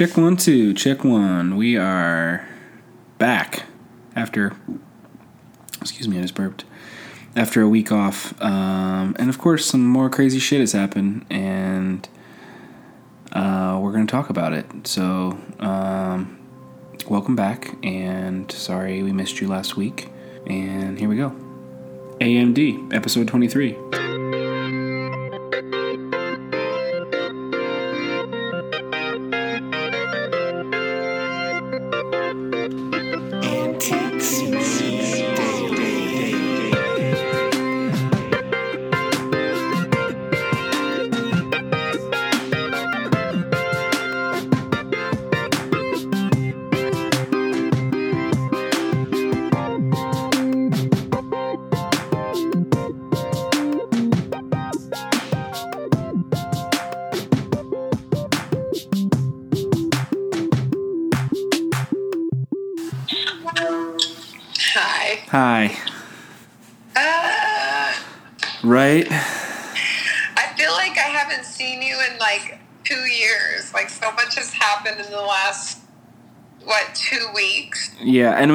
Check one, two, check one. We are back after, excuse me, I just burped. After a week off. Um, and of course, some more crazy shit has happened, and uh, we're going to talk about it. So, um, welcome back, and sorry we missed you last week. And here we go AMD, episode 23.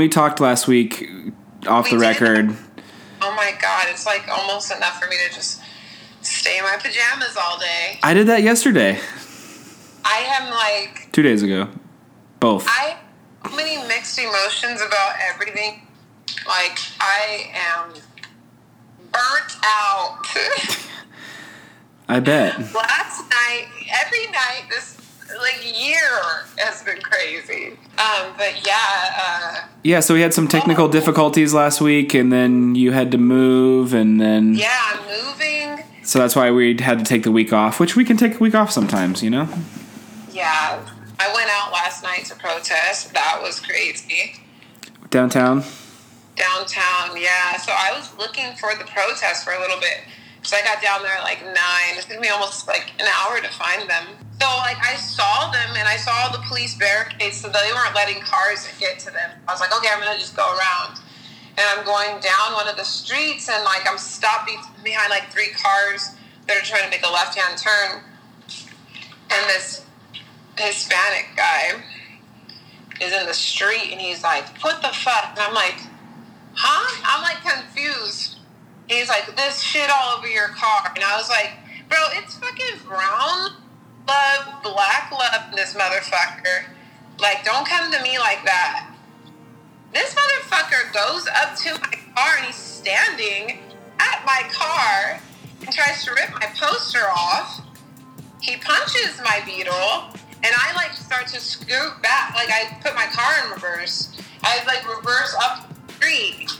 We talked last week off We the did. record. Oh my god, it's like almost enough for me to just stay in my pajamas all day. I did that yesterday, I am like two days ago. Both. I have so many mixed emotions about everything. Like I am burnt out. I bet. last night, every night this like year has been crazy. Um, but yeah, uh, Yeah, so we had some technical difficulties last week, and then you had to move, and then. yeah, I'm moving. So that's why we had to take the week off, which we can take a week off sometimes, you know? Yeah, I went out last night to protest. That was crazy. Downtown. Downtown, yeah. So I was looking for the protest for a little bit. So I got down there like nine. It took me almost like an hour to find them. So like I saw them and I saw the police barricades so they weren't letting cars get to them. I was like, okay, I'm gonna just go around. And I'm going down one of the streets and like I'm stopped be- behind like three cars that are trying to make a left hand turn. And this Hispanic guy is in the street and he's like, what the fuck? And I'm like, huh? I'm like confused. He's like, this shit all over your car. And I was like, bro, it's fucking brown love, black love, this motherfucker. Like, don't come to me like that. This motherfucker goes up to my car and he's standing at my car and tries to rip my poster off. He punches my beetle and I like start to scoot back. Like I put my car in reverse. I like reverse up the street.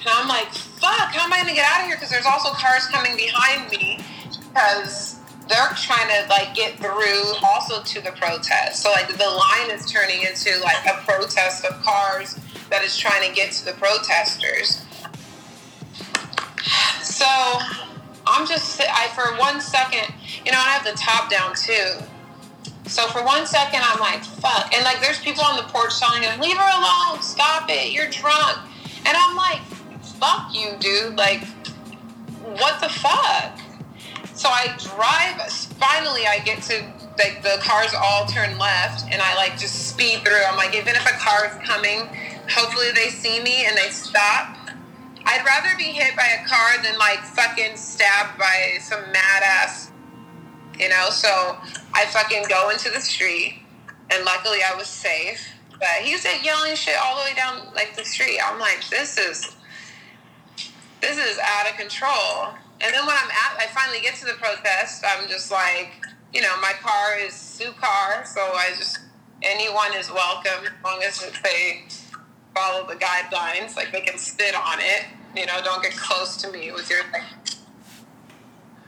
And I'm like, fuck, how am I gonna get out of here? Because there's also cars coming behind me because they're trying to like get through also to the protest. So like the line is turning into like a protest of cars that is trying to get to the protesters. So I'm just I for one second, you know, I have the top down too. So for one second, I'm like, fuck. And like, there's people on the porch telling him, leave her alone, stop it, you're drunk. And I'm like, fuck you, dude. Like, what the fuck? So I drive, finally, I get to, like, the cars all turn left, and I, like, just speed through. I'm like, even if a car is coming, hopefully they see me and they stop. I'd rather be hit by a car than, like, fucking stabbed by some mad ass you know so i fucking go into the street and luckily i was safe but he was like, yelling shit all the way down like the street i'm like this is this is out of control and then when i'm at i finally get to the protest i'm just like you know my car is sue car so i just anyone is welcome as long as they follow the guidelines like they can spit on it you know don't get close to me with your like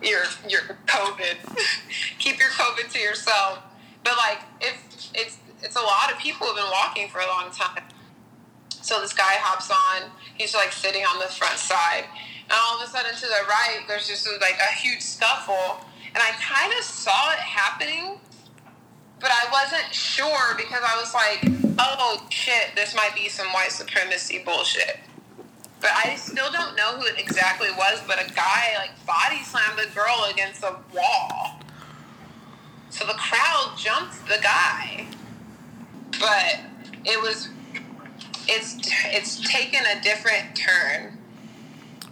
your your COVID. Keep your COVID to yourself. But like if it's it's a lot of people who've been walking for a long time. So this guy hops on. He's like sitting on the front side, and all of a sudden to the right, there's just like a huge scuffle, and I kind of saw it happening, but I wasn't sure because I was like, oh shit, this might be some white supremacy bullshit. But I still don't know who it exactly was, but a guy like body slammed a girl against a wall. So the crowd jumped the guy. but it was it's it's taken a different turn.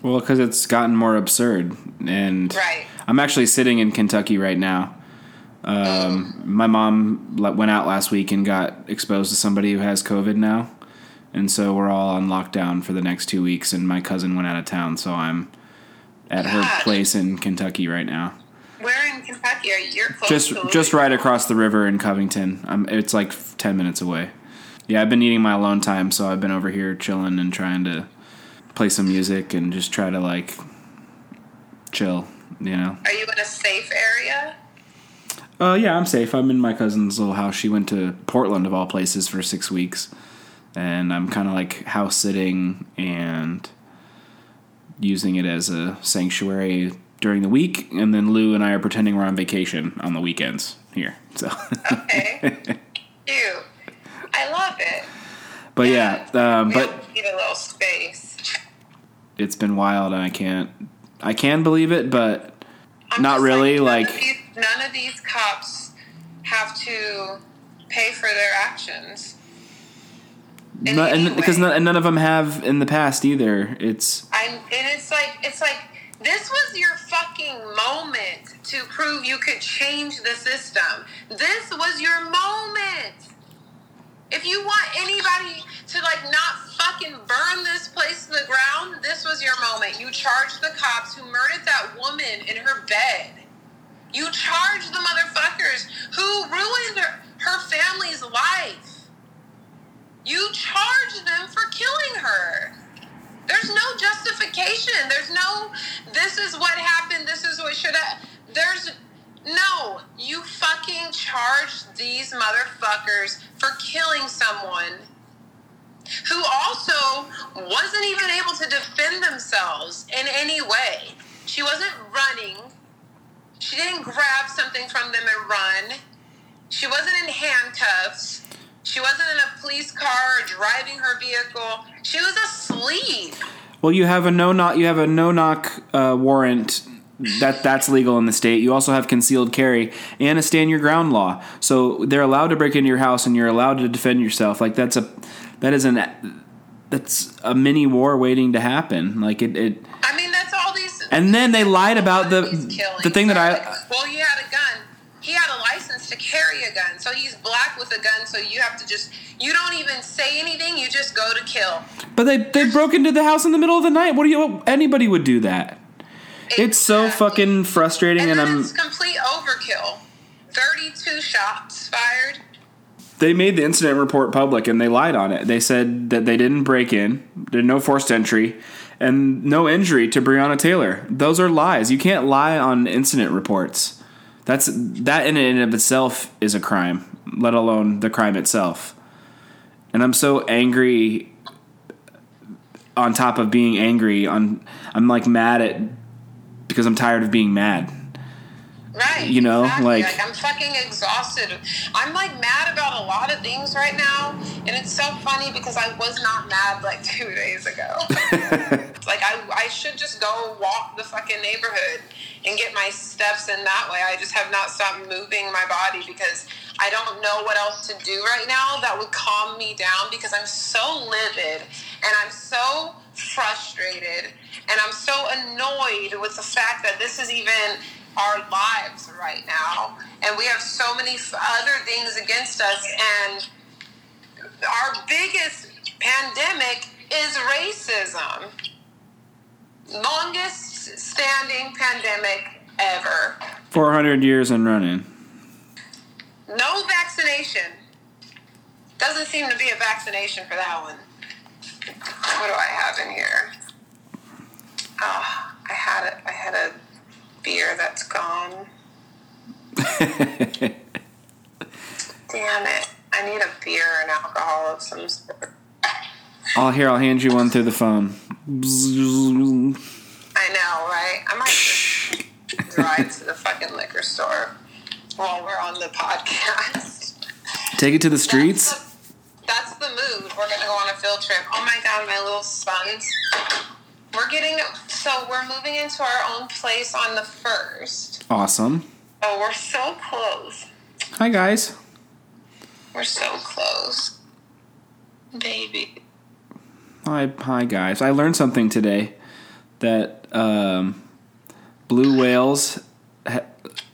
Well, because it's gotten more absurd, and Right. I'm actually sitting in Kentucky right now. Um, my mom went out last week and got exposed to somebody who has COVID now, and so we're all on lockdown for the next two weeks. And my cousin went out of town, so I'm at her place in Kentucky right now. Where in Kentucky are you? You're close Just just right across the river in Covington. I'm, it's like ten minutes away. Yeah, I've been needing my alone time, so I've been over here chilling and trying to play some music and just try to like chill. You know. Are you in a safe area? Uh, yeah, I'm safe. I'm in my cousin's little house. She went to Portland, of all places, for six weeks. And I'm kind of like house sitting and using it as a sanctuary during the week. And then Lou and I are pretending we're on vacation on the weekends here. So, Okay. Cute. I love it. but yeah, um, We but need a little space. it's been wild and I can't, I can believe it, but I'm Not really, none like- of these, none of these cops have to pay for their actions. Any and because none, and none of them have in the past either. It's, I'm, and it's like it's like this was your fucking moment to prove you could change the system. This was your moment. If you want anybody to like not fucking burn this place to the ground, this was your moment. You charged the cops who murdered that woman in her bed. You charged the motherfuckers who ruined her, her family's life. You charged them for killing her. There's no justification. There's no, this is what happened. This is what should have. There's no. You fucking charged these motherfuckers for killing someone who also wasn't even able to defend themselves in any way. She wasn't running. She didn't grab something from them and run. She wasn't in handcuffs. She wasn't in a police car driving her vehicle. She was asleep. Well, you have a no knock. You have a no knock uh, warrant. That that's legal in the state. You also have concealed carry and a stand your ground law. So they're allowed to break into your house and you're allowed to defend yourself. Like that's a that is an that's a mini war waiting to happen. Like it. it I mean, that's all these. and then they lied about the the thing that I. like, well, he had a gun. He had a license to carry a gun, so he's black with a gun. So you have to just. You don't even say anything. You just go to kill. But they they broke into the house in the middle of the night. What do you? Anybody would do that. It's so fucking frustrating, And and I'm. it's complete overkill. Thirty-two shots fired. they made the incident report public and they lied on it. They said that they didn't break in, there's no forced entry, and no injury to Breonna Taylor. Those are lies. You can't lie on incident reports. That's that in and of itself is a crime, let alone the crime itself. And I'm so angry on top of being angry on I'm like mad at because I'm tired of being mad. Right. You know, exactly. like- I'm fucking exhausted. I'm like mad about a lot of things right now, and it's so funny because I was not mad like two days ago. like I, I should just go walk the fucking neighborhood and get my steps in that way. I just have not stopped moving my body because I don't know what else to do right now that would calm me down because I'm so livid and I'm so frustrated. And I'm so annoyed with the fact that this is even our lives right now. And we have so many other things against us. And our biggest pandemic is racism. Longest standing pandemic ever. 400 years and running. no vaccination. Doesn't seem to be a vaccination for that one what do i have in here oh i had it i had a beer that's gone damn it i need a beer and alcohol of some sort I'll here. I'll hand you one through the phone. i know right i might just drive to the fucking liquor store while we're on the podcast Take it to the streets. That's the, mood. We're gonna go on a field trip. Oh my god, my little sons. We're getting so we're moving into our own place on the first. Awesome. Oh, we're so close. Hi guys. We're so close. Baby. Hi, hi guys. I learned something today that um, blue whales ha-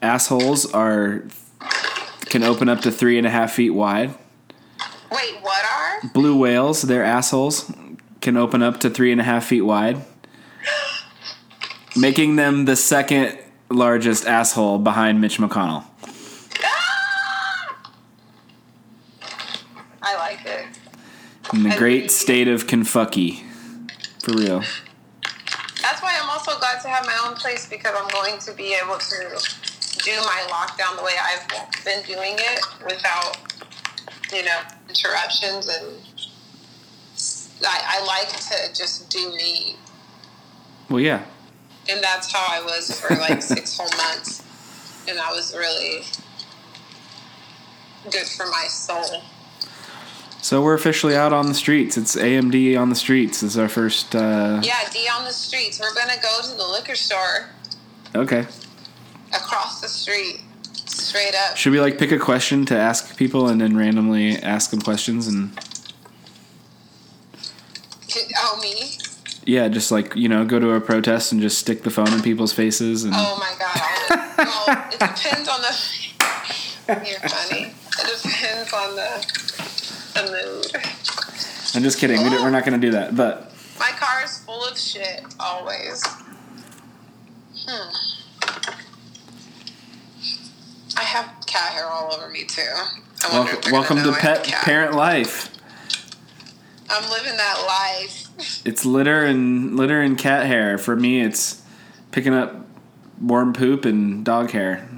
assholes are can open up to three and a half feet wide. Wait, what are? Blue whales, their assholes can open up to three and a half feet wide, making them the second largest asshole behind Mitch McConnell. Ah! I like it. In the I great mean- state of Kentucky. For real. That's why I'm also glad to have my own place because I'm going to be able to do my lockdown the way I've been doing it without, you know, interruptions. And I, I like to just do me. Well, yeah. And that's how I was for like six whole months. And that was really good for my soul. So we're officially out on the streets. It's AMD on the streets. This is our first. Uh, Yeah, D on the streets. We're going to go to the liquor store Okay. across the street, straight up. Should we like pick a question to ask people and then randomly ask them questions and Oh, me? yeah, just like you know, go to a protest and just stick the phone in people's faces and Oh my god! Well, it depends on the. You're funny. It depends on the the mood. I'm just kidding. We we're not going to do that. But My car is full of shit always. Hmm. I have cat hair all over me too. I wonder welcome, if welcome to know I have pet parent life. I'm living that life. It's litter and litter and cat hair. For me, it's picking up worm poop and dog hair.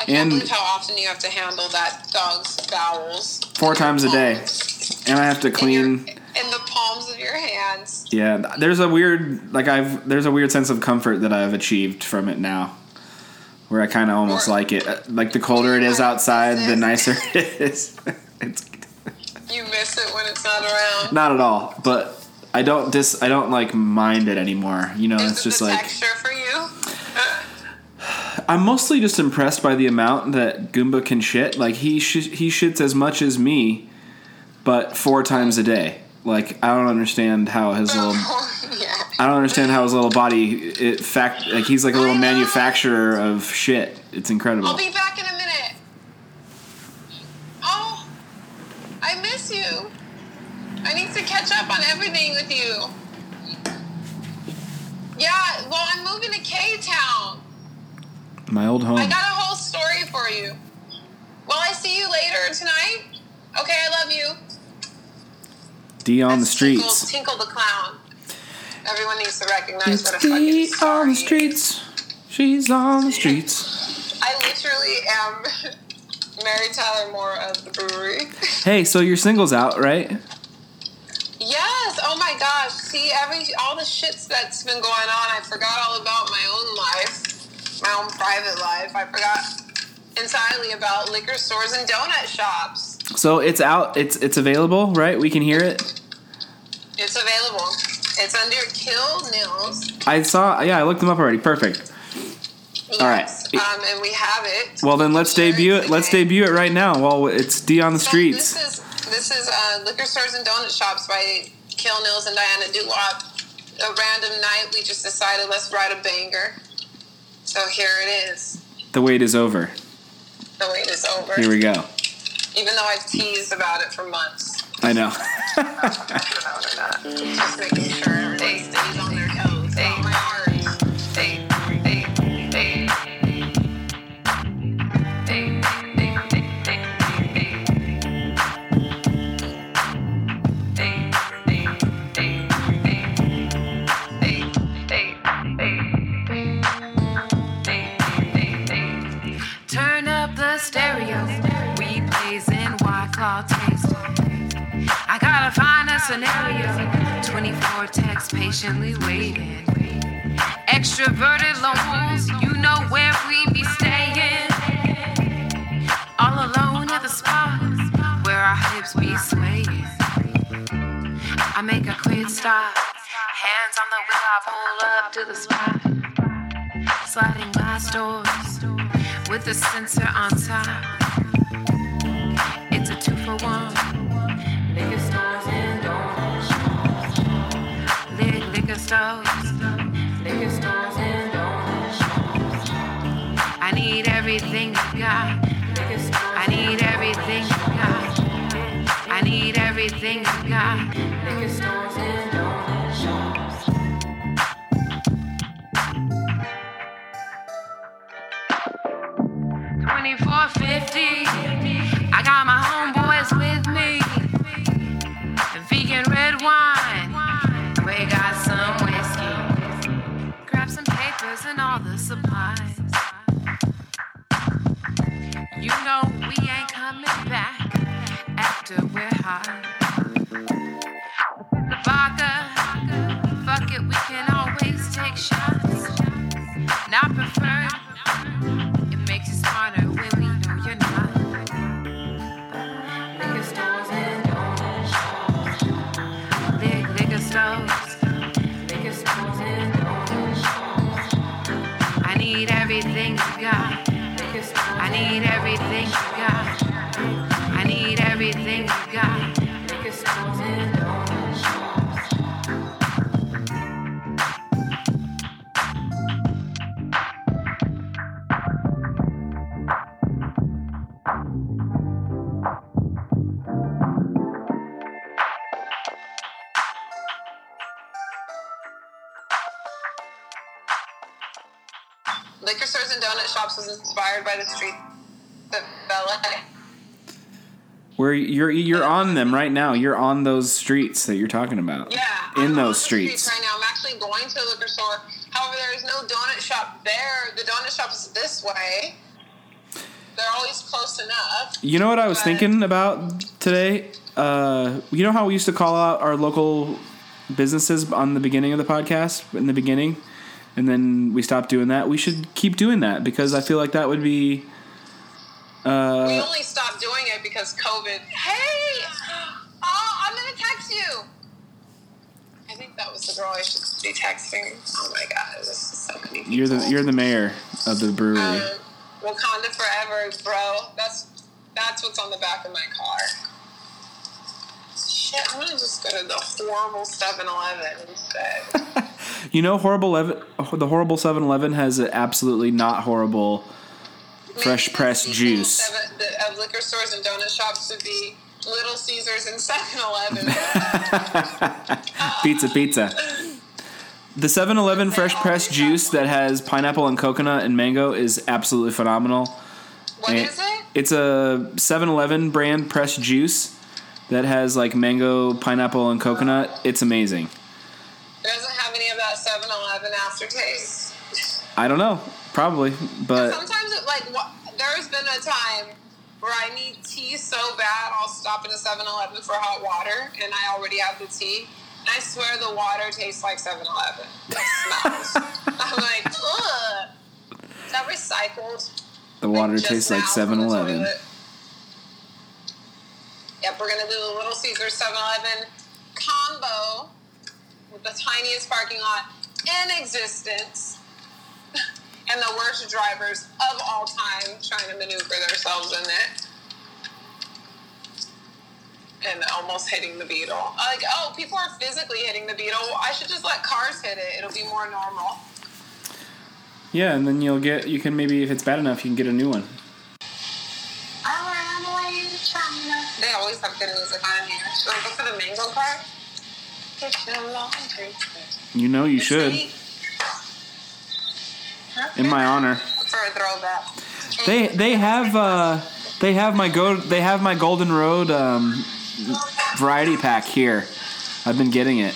I can't And- believe how often you have to handle that dog's bowels. Four times a day. And I have to clean. in the palms of your hands. Yeah, there's a weird like I've there's a weird sense of comfort that I've achieved from it now, where I kind of almost like it. Uh, Like the colder it is outside, the nicer it is. it's You miss it when it's not around. not at all, but I don't dis I don't like mind it anymore. You know, Is it's it just the like texture for you? I'm mostly just impressed by the amount that Goomba can shit. Like he sh- he shits as much as me, but four times a day. Like I don't understand how his little yeah. I don't understand how his little body it fact like he's like a little manufacturer of shit. It's incredible. I'll be back in a minute. Oh, I miss you. I need to catch up on everything with you. Yeah, well, I'm moving to K Town. My old home. I got a whole story for you. Will I see you later tonight? Okay, I love you. D on the That's Tinkle, streets. Tinkle the clown. Everyone needs to recognize It's what a fucking D star on the um, streets. She's on the streets. I literally am Mary Tyler Moore of the brewery. Hey, so your single's out, right? Yes. Oh my gosh. See every all the shits that's been going on. I forgot all about my own life, my own private life. I forgot entirely about liquor stores and donut shops. So it's out. It's it's available, right? We can hear it. It's available. It's under Kill Nils. I saw. Yeah, I looked them up already. Perfect. All right. Um, and we have it. Well, then let's Here debut it. Let's debut it right now. While it's D on the So streets. This is this is uh, liquor stores and donut shops by Kill Nils and Diana Dulop. A random night, we just decided let's write a banger. So here it is. The wait is over. The wait is over. Here we go. Even though I've teased about it for months. I know. Turn up the stereo, replays in white claw taste. Find a scenario. 24 texts patiently waiting. Extroverted loans, you know where we be staying. All alone at the spot where our hips be swaying. I make a quick stop, hands on the wheel, I pull up to the spot. Sliding glass doors with a sensor on top. It's a I need everything you got. I need everything you got. I need everything you got. Twenty-four fifty. I got my homeboys with me. All the supplies. You know we ain't coming back after we're high. The vodka, fuck it, we can always take shots. Not preferred. Everything you got. I need everything you got. Liquor stores and donut shops was inspired by the street of LA. Where you're you're on them right now. You're on those streets that you're talking about. Yeah. In I'm those the streets. right now. I'm actually going to a liquor store. However, there is no donut shop there. The donut shop is this way. They're always close enough. You know what I was But- thinking about today? Uh, you know how we used to call out our local businesses on the beginning of the podcast, in the beginning, and then we stopped doing that. We should keep doing that because I feel like that would be. we Uh, only stopped doing it because COVID. Hey! Oh, I'm gonna text you. I think that was the girl I should be texting. Oh my god, this is so many people. you're the you're the mayor of the brewery. Um, Wakanda forever, bro. That's that's what's on the back of my car. Shit, I'm gonna just go to the horrible 7-Eleven instead. You know, horrible 11, the horrible 7-Eleven has an absolutely not horrible fresh pressed juice. Seven, the, liquor stores and donut shops would be Little Caesars and 7-Eleven. pizza, pizza. The 7-Eleven fresh pressed juice that has pineapple and coconut and mango is absolutely phenomenal. what And is it? It's a 7-Eleven brand pressed juice that has like mango, pineapple, and coconut. It's amazing. It doesn't have any of that 7-Eleven aftertaste. I don't know, probably, but Sometimes it like wha- there's been a time where I need tea so bad I'll stop at a 7-Eleven for hot water and I already have the tea. And I swear the water tastes like 7-Eleven. It smells. I'm like, ugh. Is that recycled? the water just tastes like now from the 7-Eleven. Toilet. Yep, we're gonna do the Little Caesar 7-Eleven combo with the tiniest parking lot in existence, and the worst drivers of all time trying to maneuver themselves in it. And almost hitting the beetle. Like, oh, people are physically hitting the beetle. I should just let cars hit it. It'll be more normal. Yeah, and then you'll get you can maybe if it's bad enough you can get a new one. They always have good music on here. Should I go for the mango part? Laundry. You know you should. In my honor. For a throwback. They they have uh they have my go they have my Golden Road um variety pack here. I've been getting it.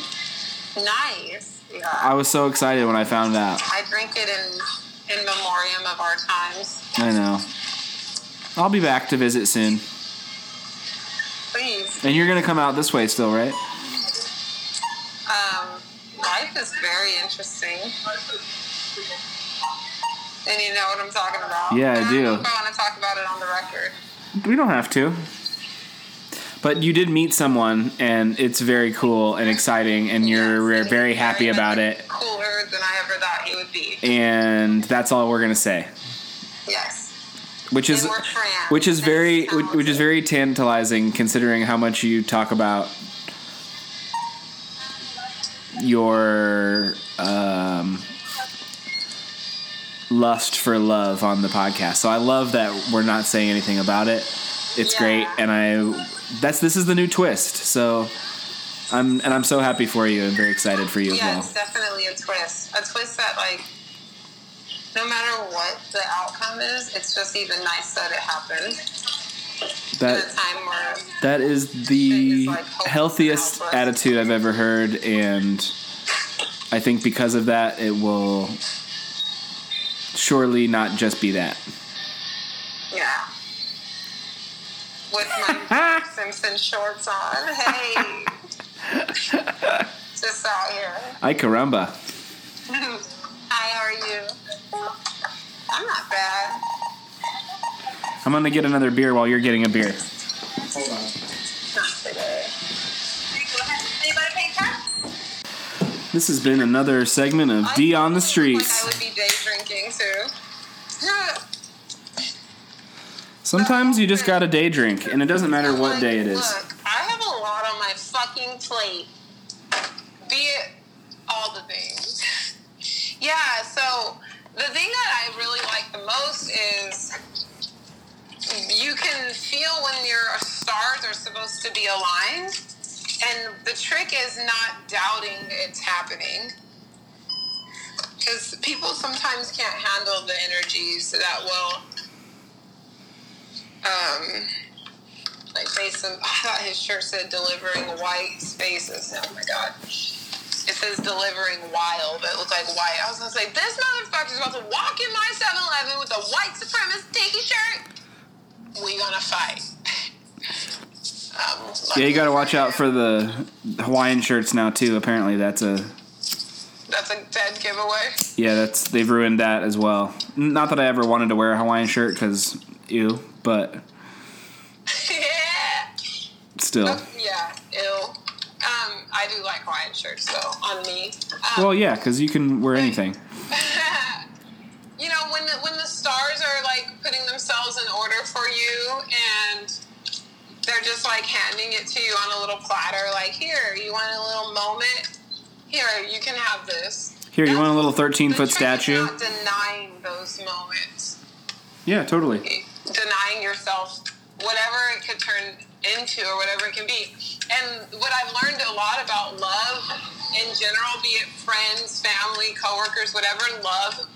Nice. Yeah. I was so excited when I found out. I drink it in in memoriam of our times. I know. I'll be back to visit soon. Please. And you're gonna come out this way still, right? Um, life is very interesting. And you know what I'm talking about. Yeah, I And do. don't know if I want to talk about it on the record. We don't have to. But you did meet someone, and it's very cool and exciting, and you're Yes, very happy much about it. Cooler than I ever thought he would be. And that's all we're gonna say. Yes. Which is And we're friends. which is very which, which is very tantalizing considering how much you talk about your um, lust for love on the podcast. So I love that we're not saying anything about it. It's Yeah. great, and I that's this is the new twist. So I'm and I'm so happy for you and very excited for you as Yeah, well. it's definitely a twist. A twist that like no matter what the outcome is, it's just even nice that it happened. That time where that is the It's like healthiest attitude I've ever heard, and I think because of that, it will surely not just be that. yeah. With my Simpson shorts on. Hey. just out here. Ay caramba. Hi, how are you? I'm not bad. I'm gonna get another beer while you're getting a beer. Pay cash? This has been another segment of D on the Like I streets. would be day drinking too. Sometimes you just gotta day drink, and it doesn't matter what day it is. Look, I have a lot on my fucking plate. Be it all the things. yeah, so the thing that I really like the most is you when your stars are supposed to be aligned. And the trick is not doubting it's happening. Because people sometimes can't handle the energies that will um, like him. I thought his shirt said delivering white spaces. Oh my god. It says delivering wild, but it looked like white. I was gonna say, this motherfucker's about to walk in my 7 Eleven with a white supremacist tiki shirt. We gonna fight. Um, Yeah, you gotta watch out for the Hawaiian shirts now too. Apparently, that's a That's a dead giveaway. yeah. That's they've ruined that as well. Not that I ever wanted to wear a Hawaiian shirt because ew, but yeah. still. Yeah, ew. Um, I do like Hawaiian shirts though, on me. Um, Well, yeah, because you can wear anything. you know when the, when the stars are like putting themselves in order for you and they're just like handing it to you on a little platter like here you want a little moment here you can have this Here, you want a little 13 foot statue? denying those moments Yeah, totally. denying yourself whatever it could turn into or whatever it can be. And what I've learned a lot about love in general, be it friends, family, coworkers, whatever love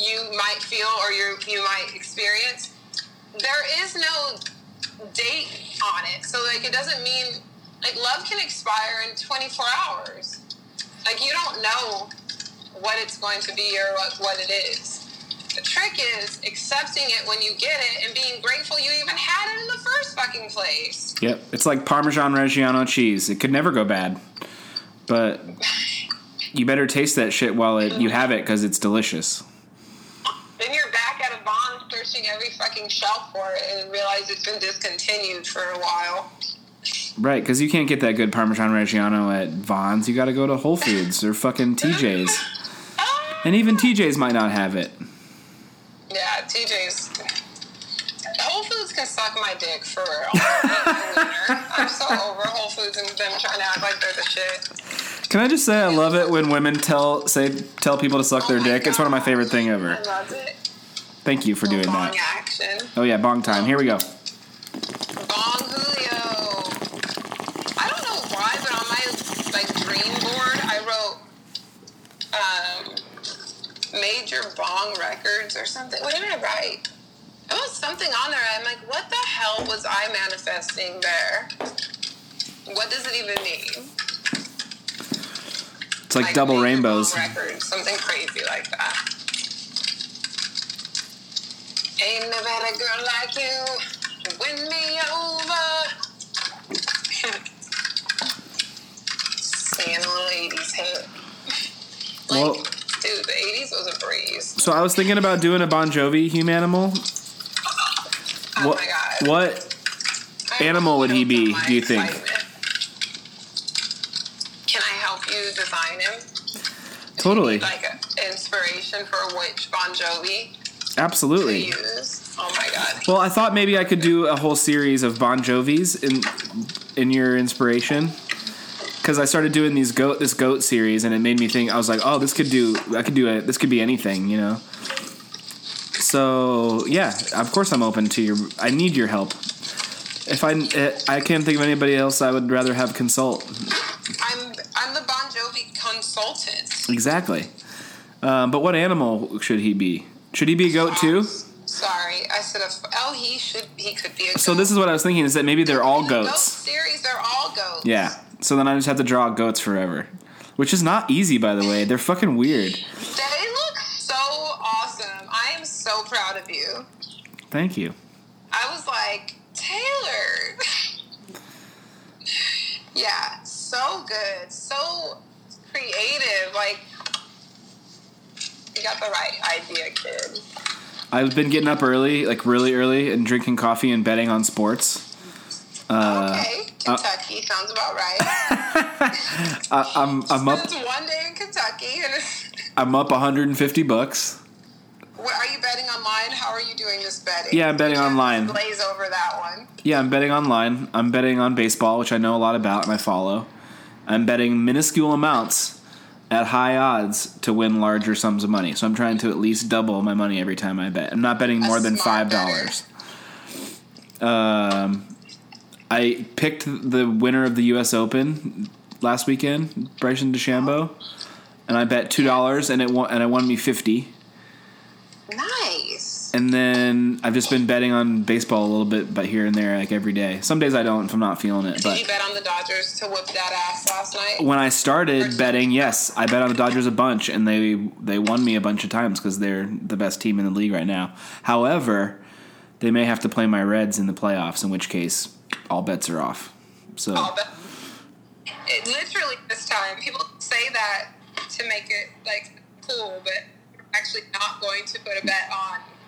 you might feel or you you might experience, there is no date on it. So like it doesn't mean like love can expire in 24 hours. Like you don't know what it's going to be or what, what it is. The trick is accepting it when you get it and being grateful you even had it in the first fucking place. Yep, it's like Parmesan Reggiano cheese. It could never go bad, but you better taste that shit while it, you have it because it's delicious. Then you're back at a bond searching every fucking shelf for it and realize it's been discontinued for a while. Right, because you can't get that good Parmesan Reggiano at Vons. You got to go to Whole Foods or fucking TJ's, and even TJ's might not have it. Yeah, TJ's. Whole Foods can suck my dick for real. I'm so over Whole Foods and them trying to act like they're the shit. Can I just say I love it when women tell say tell people to suck their Oh my dick? It's one of my favorite thing ever. I love it. Thank you for doing Bong that. action. Oh yeah, bong time. Here we go. Bong Julio. I don't know why, but on my like dream board, I wrote um, major bong records or something. What did I write? It was something on there. I'm like, what the hell was I manifesting there? What does it even mean? It's like, double rainbows. something crazy like that. Ain't never had a girl like you win me over. Singing a little 80s hit. Like, Well- dude, the 80s was a breeze. So I was thinking about doing a Bon Jovi Humanimal. Oh What my god. what animal would he be, do you think? excitement. Help you design him? totally Like inspiration for which Bon Jovi absolutely. Oh my god. Well, I thought maybe I could do a whole series of Bon Jovis in in your inspiration, because I started doing these goat this goat series, and it made me think. I was like, oh, this could do. I could do it. This could be anything, you know. So yeah, of course I'm open to your. I need your help. If I eh, I can't think of anybody else, I would rather have consult. I'm I'm the Bon Jovi consultant. Exactly. Um, but what animal should he be? Should he be a goat too? Sorry, I said a. f- Oh, he should. He could be a. So this is what I was thinking: is that maybe they're all the Goat goats? series, they're all goats. Yeah. So then I just have to draw goats forever, which is not easy, by the way. They're fucking weird. They look so awesome. I am so proud of you. Thank you. I was like, Taylor. yeah, so good. So creative. Like, you got the right idea, kid. I've been getting up early, like really early, and drinking coffee and betting on sports. Uh, okay, Kentucky sounds about right. I, I'm I'm up it's one day in Kentucky, and I'm up 150 bucks. What, are you betting online? How are you doing this betting? Yeah, I'm betting can't online. Glaze over that one. Yeah, I'm betting online. I'm betting on baseball, which I know a lot about and I follow. I'm betting minuscule amounts at high odds to win larger sums of money. So I'm trying to at least double my money every time I bet. I'm not betting more than five dollars. Um, I picked the winner of the U.S. Open last weekend, Bryson DeChambeau, and I bet two dollars, and it won, and it won me fifty. Nice. And then I've just been betting on baseball a little bit, but here and there, like every day. Some days I don't if I'm not feeling it. Did But you bet on the Dodgers to whip that ass last night? when I started betting, yes, I bet on the Dodgers a bunch, and they they won me a bunch of times because they're the best team in the league right now. However, they may have to play my Reds in the playoffs, in which case all bets are off. So it, literally this time, people say that to make it like cool, but actually not going to put a bet on for the bet.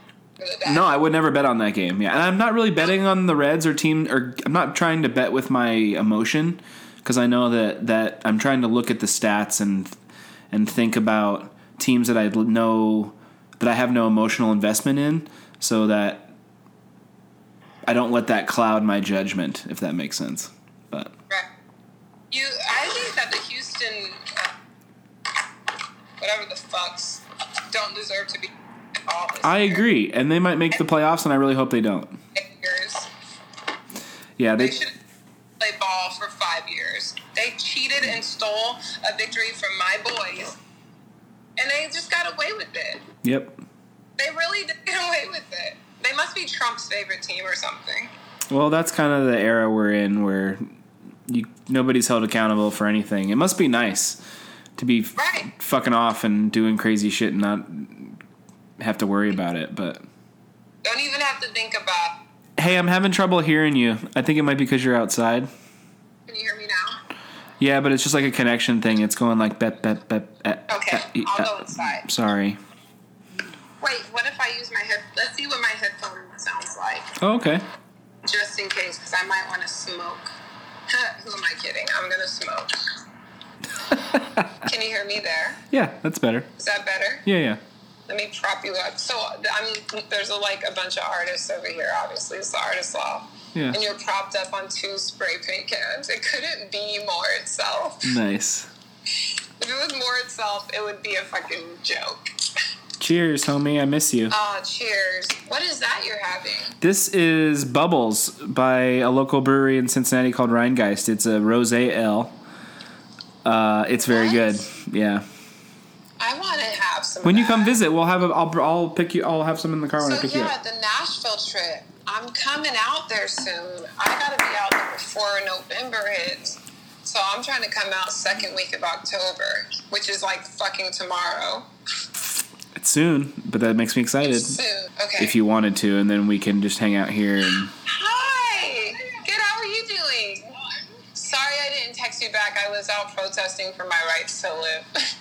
No, I would never bet on that game. Yeah, and I'm not really betting on the Reds or team, or I'm not trying to bet with my emotion because I know that that I'm trying to look at the stats and and think about teams that I know that I have no emotional investment in, so that I don't let that cloud my judgment, if that makes sense. But Right. You, I think that the Houston, whatever the fucks, don't deserve to be I agree, and they might make the playoffs, and I really hope they don't. Years. Yeah, They they. should play ball for five years. They cheated and stole a victory from my boys, and they just got away with it. Yep. They really did get away with it. They must be Trump's favorite team or something. Well, that's kind of the era we're in, where you nobody's held accountable for anything. It must be nice to be f- fucking off and doing crazy shit and not have to worry about it. But Don't even have to think about. hey, I'm having trouble hearing you. I think it might be because you're outside. Can you hear me now? Yeah, but it's just like a connection thing. It's going like bep bep bep. eh, Okay, eh, I'll eh, go inside. Sorry. Wait, what if I use my head? Let's see what my headphone sounds like, Oh, okay. just in case, because I might want to smoke. Who am I kidding? I'm gonna smoke. Can you hear me there? Yeah, that's better. Is that better? Yeah, yeah. Let me prop you up. So I'm there's a, like a bunch of artists over here. Obviously, it's the artist law. Yeah. And you're propped up on two spray paint cans. It couldn't be more itself. Nice. If it was more itself, it would be a fucking joke. Cheers, homie. I miss you. Ah, cheers. What is that you're having? This is Bubbles by a local brewery in Cincinnati called Rheingeist. It's a rose ale. Uh, it's very What? good. Yeah. I want to have some. When you come visit, we'll have a. I'll I'll pick you. I'll have some in the car when I So pick you up. yeah, the Nashville trip. I'm coming out there soon. I gotta be out there before November hits. So I'm trying to come out second week of October, which is like fucking tomorrow. It's soon, but that makes me excited. Soon. Okay. If you wanted to, and then we can just hang out here and. Hi. Good. How are you doing? Sorry I didn't text you back. I was out protesting for my rights to live.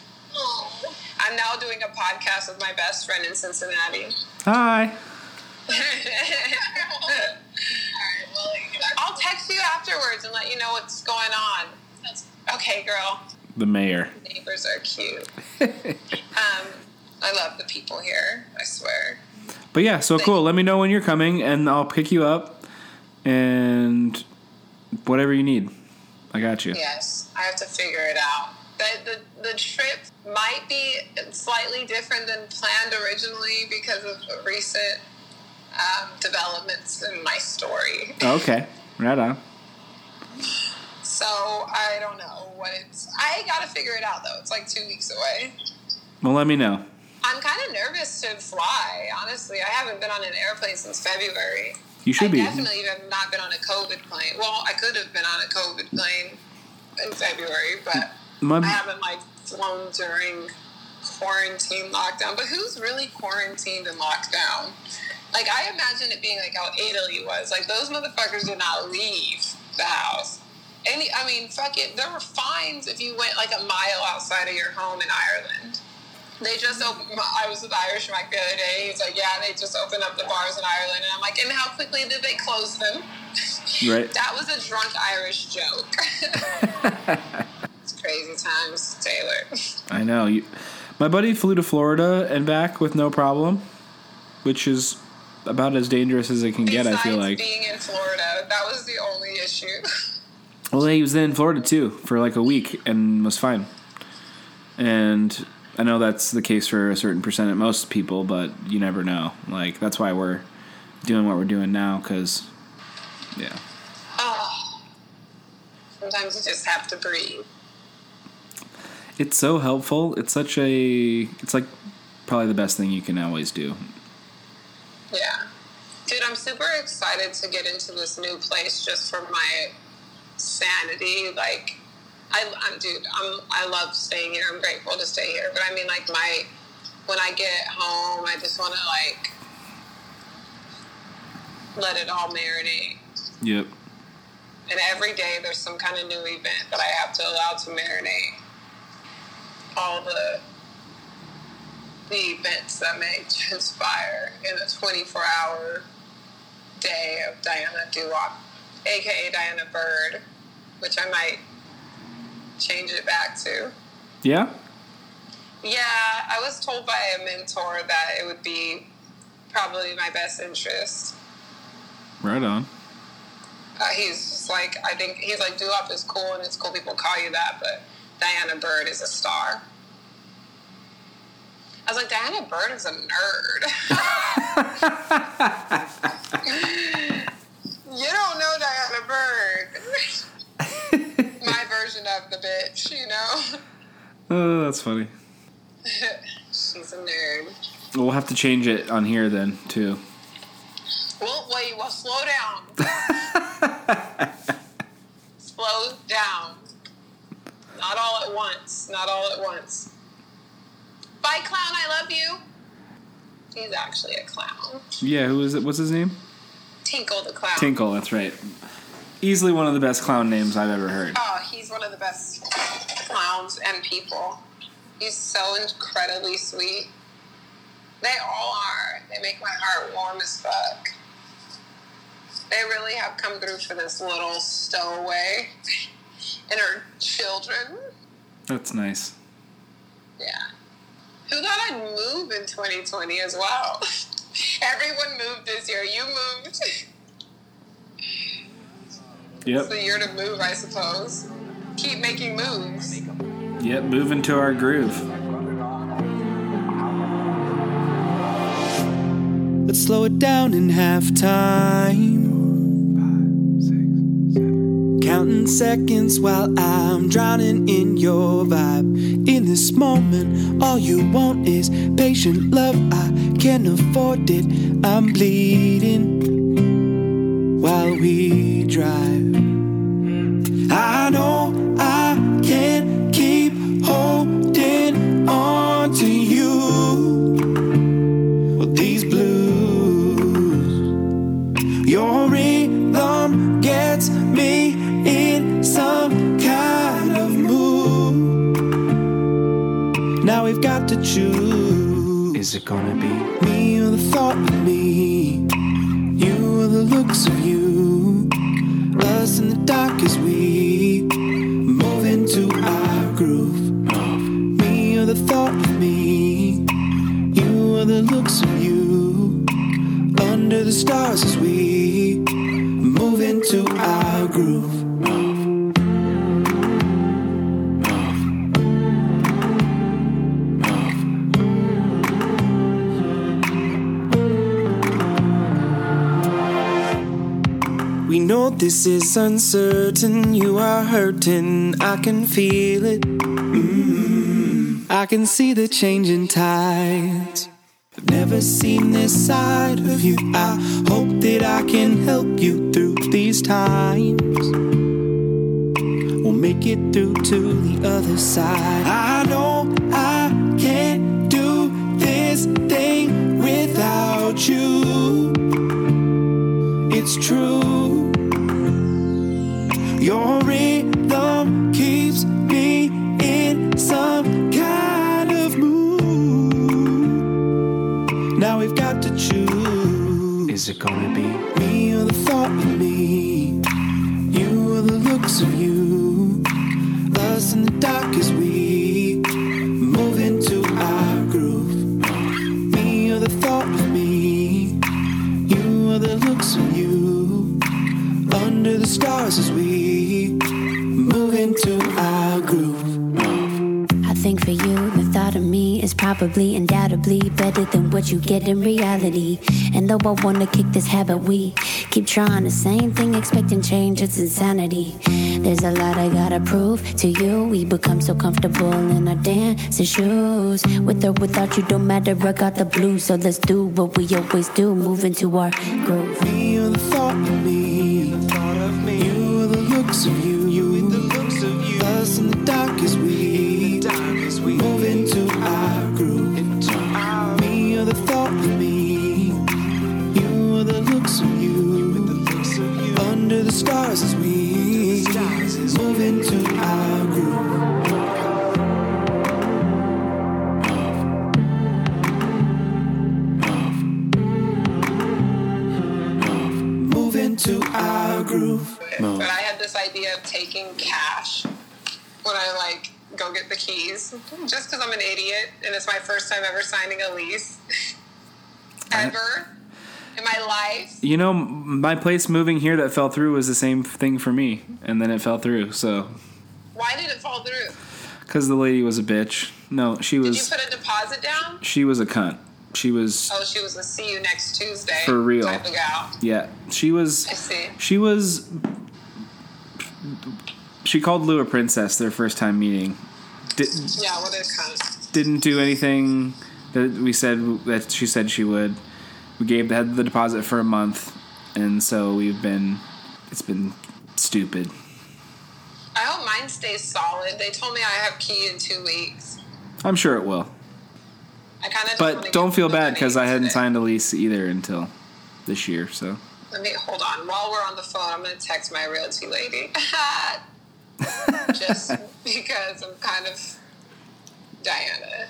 I'm now doing a podcast with my best friend in Cincinnati. Hi. I'll text you afterwards and let you know what's going on. Okay, girl. The mayor. Neighbors are cute. um, I love the people here. I swear. But yeah, so cool. Let me know when you're coming, and I'll pick you up, and whatever you need. I got you. Yes, I have to figure it out. The, the, the trip might be slightly different than planned originally because of recent um, developments in my story. Okay, right on. So I don't know what it's. I gotta figure it out though. It's like two weeks away. Well, let me know. I'm kind of nervous to fly. Honestly, I haven't been on an airplane since February. You should I be. definitely have not been on a COVID plane. Well, I could have been on a COVID plane in February, but My- I haven't like flown during quarantine lockdown. But who's really quarantined and locked down? Like I imagine it being like how Italy was. Like those motherfuckers did not leave the house. Any, I mean, fuck it. There were fines if you went like a mile outside of your home in Ireland. They just opened. I was with Irish Mike the other day. He's like, "Yeah, they just opened up the bars in Ireland," and I'm like, "And how quickly did they close them?" Right. That was a drunk Irish joke. crazy times, Taylor. I know. You, my buddy flew to Florida and back with no problem, which is about as dangerous as it can get. I feel Besides like. being in Florida, that was the only issue. Well, he was in Florida too for like a week and was fine. And I know that's the case for a certain percent of most people, but you never know. Like that's why we're doing what we're doing now, because yeah, oh. Sometimes you just have to breathe. It's so helpful. It's such a. It's like probably the best thing you can always do. Yeah. Dude, I'm super excited to get into this new place just for my sanity. Like, I, I'm, dude, I'm, I love staying here. I'm grateful to stay here. But I mean, like, my, when I get home, I just want to, like, let it all marinate. Yep. And every day there's some kind of new event that I have to allow to marinate. All the the events that may transpire in a 24 hour day of Diana Doo-Wop, aka Diana Bird, which I might change it back to. Yeah. Yeah, I was told by a mentor that it would be probably my best interest. Right on. Uh, he's just like, I think he's like, Doo-Wop is cool and it's cool people call you that, but Diana Bird is a star. I was like, Diana Bird is a nerd. you don't know Diana Bird. My version of the bitch, you know? Oh, that's funny. She's a nerd. We'll have to change it on here then too. Well, wait, well, slow down. slow down. Not all at once. Not all at once. Bye, clown. I love you. He's actually a clown. Yeah. Who is it? What's his name? Tinkle the clown. Tinkle. That's right. Easily one of the best clown names I've ever heard. Oh, he's one of the best clowns and people. He's so incredibly sweet. They all are. They make my heart warm as fuck. They really have come through for this little stowaway and her children. That's nice. Yeah. Who thought I'd move in 2020 as well? Everyone moved this year. You moved. Yep. It's the year to move, I suppose. Keep making moves. Yep. Move into our groove. Let's slow it down in halftime. Counting seconds while I'm drowning in your vibe. In this moment, all you want is patient love. I can't afford it. I'm bleeding while we drive. I know Is it gonna be? Me or the thought of me? You or the looks of you? Us in the dark as we move into our groove. Me or the thought of me? You or the looks of you? Under the stars as we move into our groove. Know this is uncertain, you are hurting, I can feel it. Mm, I can see the changing tides. I've never seen this side of you. I hope that I can help you through these times. We'll make it through to the other side. I know I can't do this thing without you. It's true. Your rhythm keeps me in some kind of mood. Now we've got to choose. Is it gonna be? Me or the thought of me? You or the looks of you? Us in the dark probably undoubtedly better than what you get in reality. And though I wanna kick this habit, we keep trying the same thing, expecting change, it's insanity. There's a lot I gotta prove to you. We become so comfortable in our dancing shoes. With or without you, don't matter, I got the blues. So let's do what we always do, move into our groove. Or the thought of me? You the looks of you? Into our groove. But I had this idea of taking cash when I like go get the keys, just because I'm an idiot and it's my first time ever signing a lease ever in my life. You know, my place moving here that fell through was the same thing for me, and then it fell through. So, Why did it fall through? because the lady was a bitch. No, she was. Did you put a deposit down? She was a cunt. She was. Oh, she was a see you next Tuesday For real. type of gal. Yeah, she was. I see. She was. She called Lou a princess their first time meeting. Did, Yeah, what a cunt. didn't do anything that we said that she said she would. We gave had the deposit for a month, and so we've been. It's been stupid. I hope mine stays solid. They told me I have key in two weeks. I'm sure it will. I kind of. But don't feel bad because I hadn't today. signed a lease either until this year. So Let me hold on. While we're on the phone, I'm gonna text my realty lady. Just because I'm kind of Diana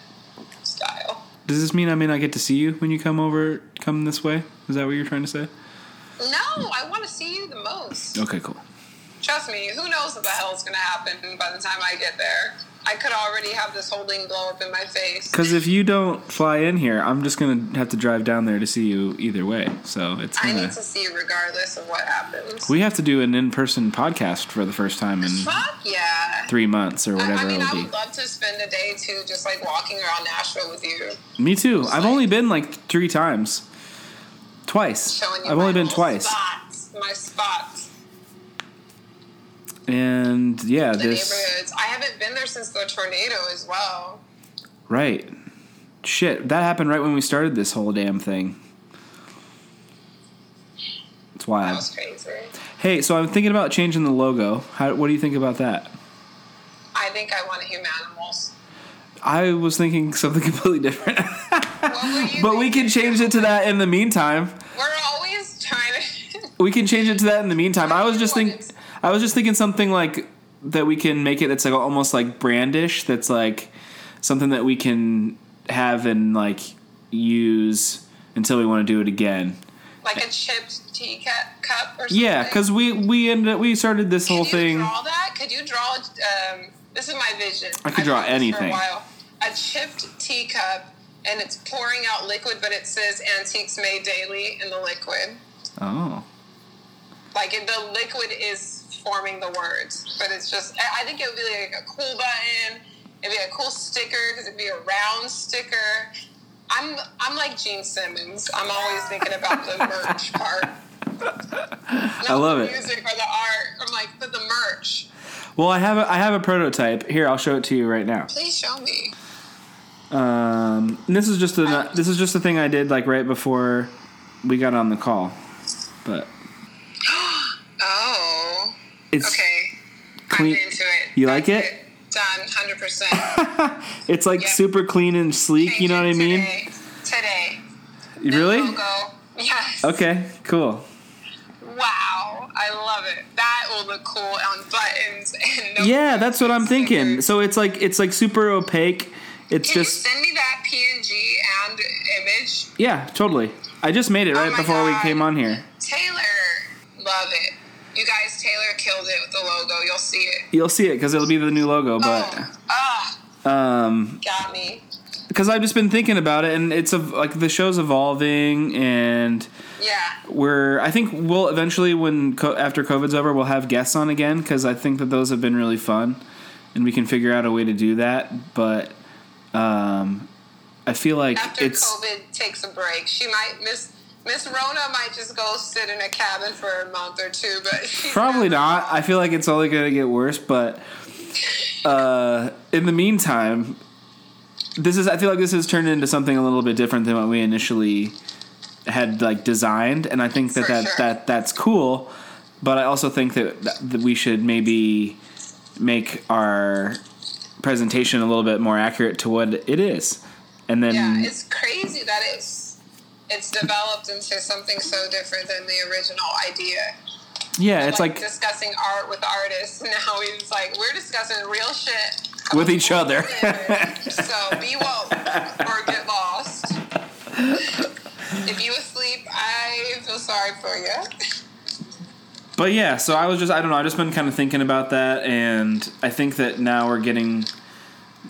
style. does this mean I may not get to see you when you come over? Come this way? Is that what you're trying to say? No, I want to see you the most. Okay, cool. Trust me. Who knows what the hell's gonna happen by the time I get there? I could already have this holding blow up in my face. Because if you don't fly in here, I'm just gonna have to drive down there to see you either way. So it's I gonna. need to see you regardless of what happens. We have to do an in-person podcast for the first time in Fuck yeah. three months or whatever I mean, I it'll be. would love to spend a day too, just like walking around Nashville with you, Me too. I've only been like three times, twice. showing you. I've only been twice, Spots, my spots, and yeah, the this neighborhoods. I haven't been there since the tornado as well. right. Shit, that happened right when we started this whole damn thing. It's wild. That was crazy. Hey, so I'm thinking about changing the logo. How, what do you think about that? I think I want to humanimals. I was thinking something completely different, What you but we can change it to that in the meantime. We're always trying to. We can change it to that in the meantime. I was just What think, is- I was just thinking something like that. We can make it. That's like almost like brandish. That's like something that we can have and like use until we want to do it again. like a chipped tea cup, or something. Yeah, because we we ended we started this whole thing. Could whole you thing. draw that? Could you draw? Um, this is my vision. I could I've draw anything. A. A chipped teacup, and it's pouring out liquid, but it says "Antiques Made Daily" in the liquid. Oh, Like the liquid is forming the words, but it's just. I think it would be like a cool button. It'd be a cool sticker because it'd be a round sticker. I'm I'm like Gene Simmons. I'm always thinking about the merch part. Not I love the it. Music or the art, or like but the merch. Well, I have a, I have a prototype here. I'll show it to you right now. Please show me. Um, this is just a this is just a thing I did like right before we got on the call, but Oh. It's Okay. Clean- I'm into it. You like That's it? Done. Hundred percent. it's like Yep. super clean and sleek. You know what I mean? Today. Today. Really? Logo. Yes. Okay. Cool. Wow. I love it. That will look cool on buttons and notepads Yeah, that's what I'm thinking. So it's like it's like super opaque. It's Can just you send me that PNG and image? yeah, totally. I just made it Oh right before we came on here. Taylor, love it. You guys, Taylor killed it with the logo. You'll see it. You'll see it because it'll be the new logo. But oh, um, got me. because I've just been thinking about it, and it's a, like the show's evolving, and Yeah. we're I think we'll eventually when after COVID's over, we'll have guests on again because I think that those have been really fun, and we can figure out a way to do that. But um, I feel like After it's COVID takes a break, she might miss. Miss Rona might just go sit in a cabin for a month or two, but Probably not. I feel like it's only going to get worse. But uh, in the meantime, this is. I feel like this has turned into something a little bit different than what we initially had like designed, and I think that For that, sure. that that's cool. But I also think that that we should maybe make our presentation a little bit more accurate to what it is, and then Yeah, it's crazy that it's it's developed into something so different than the original idea. yeah, it's like discussing art with artists. Now he's like, we're discussing real shit with each other. so be woke or get lost. if you asleep, I feel sorry for you. But yeah, so I was just I don't know, I just been kind of thinking about that and I think that now we're getting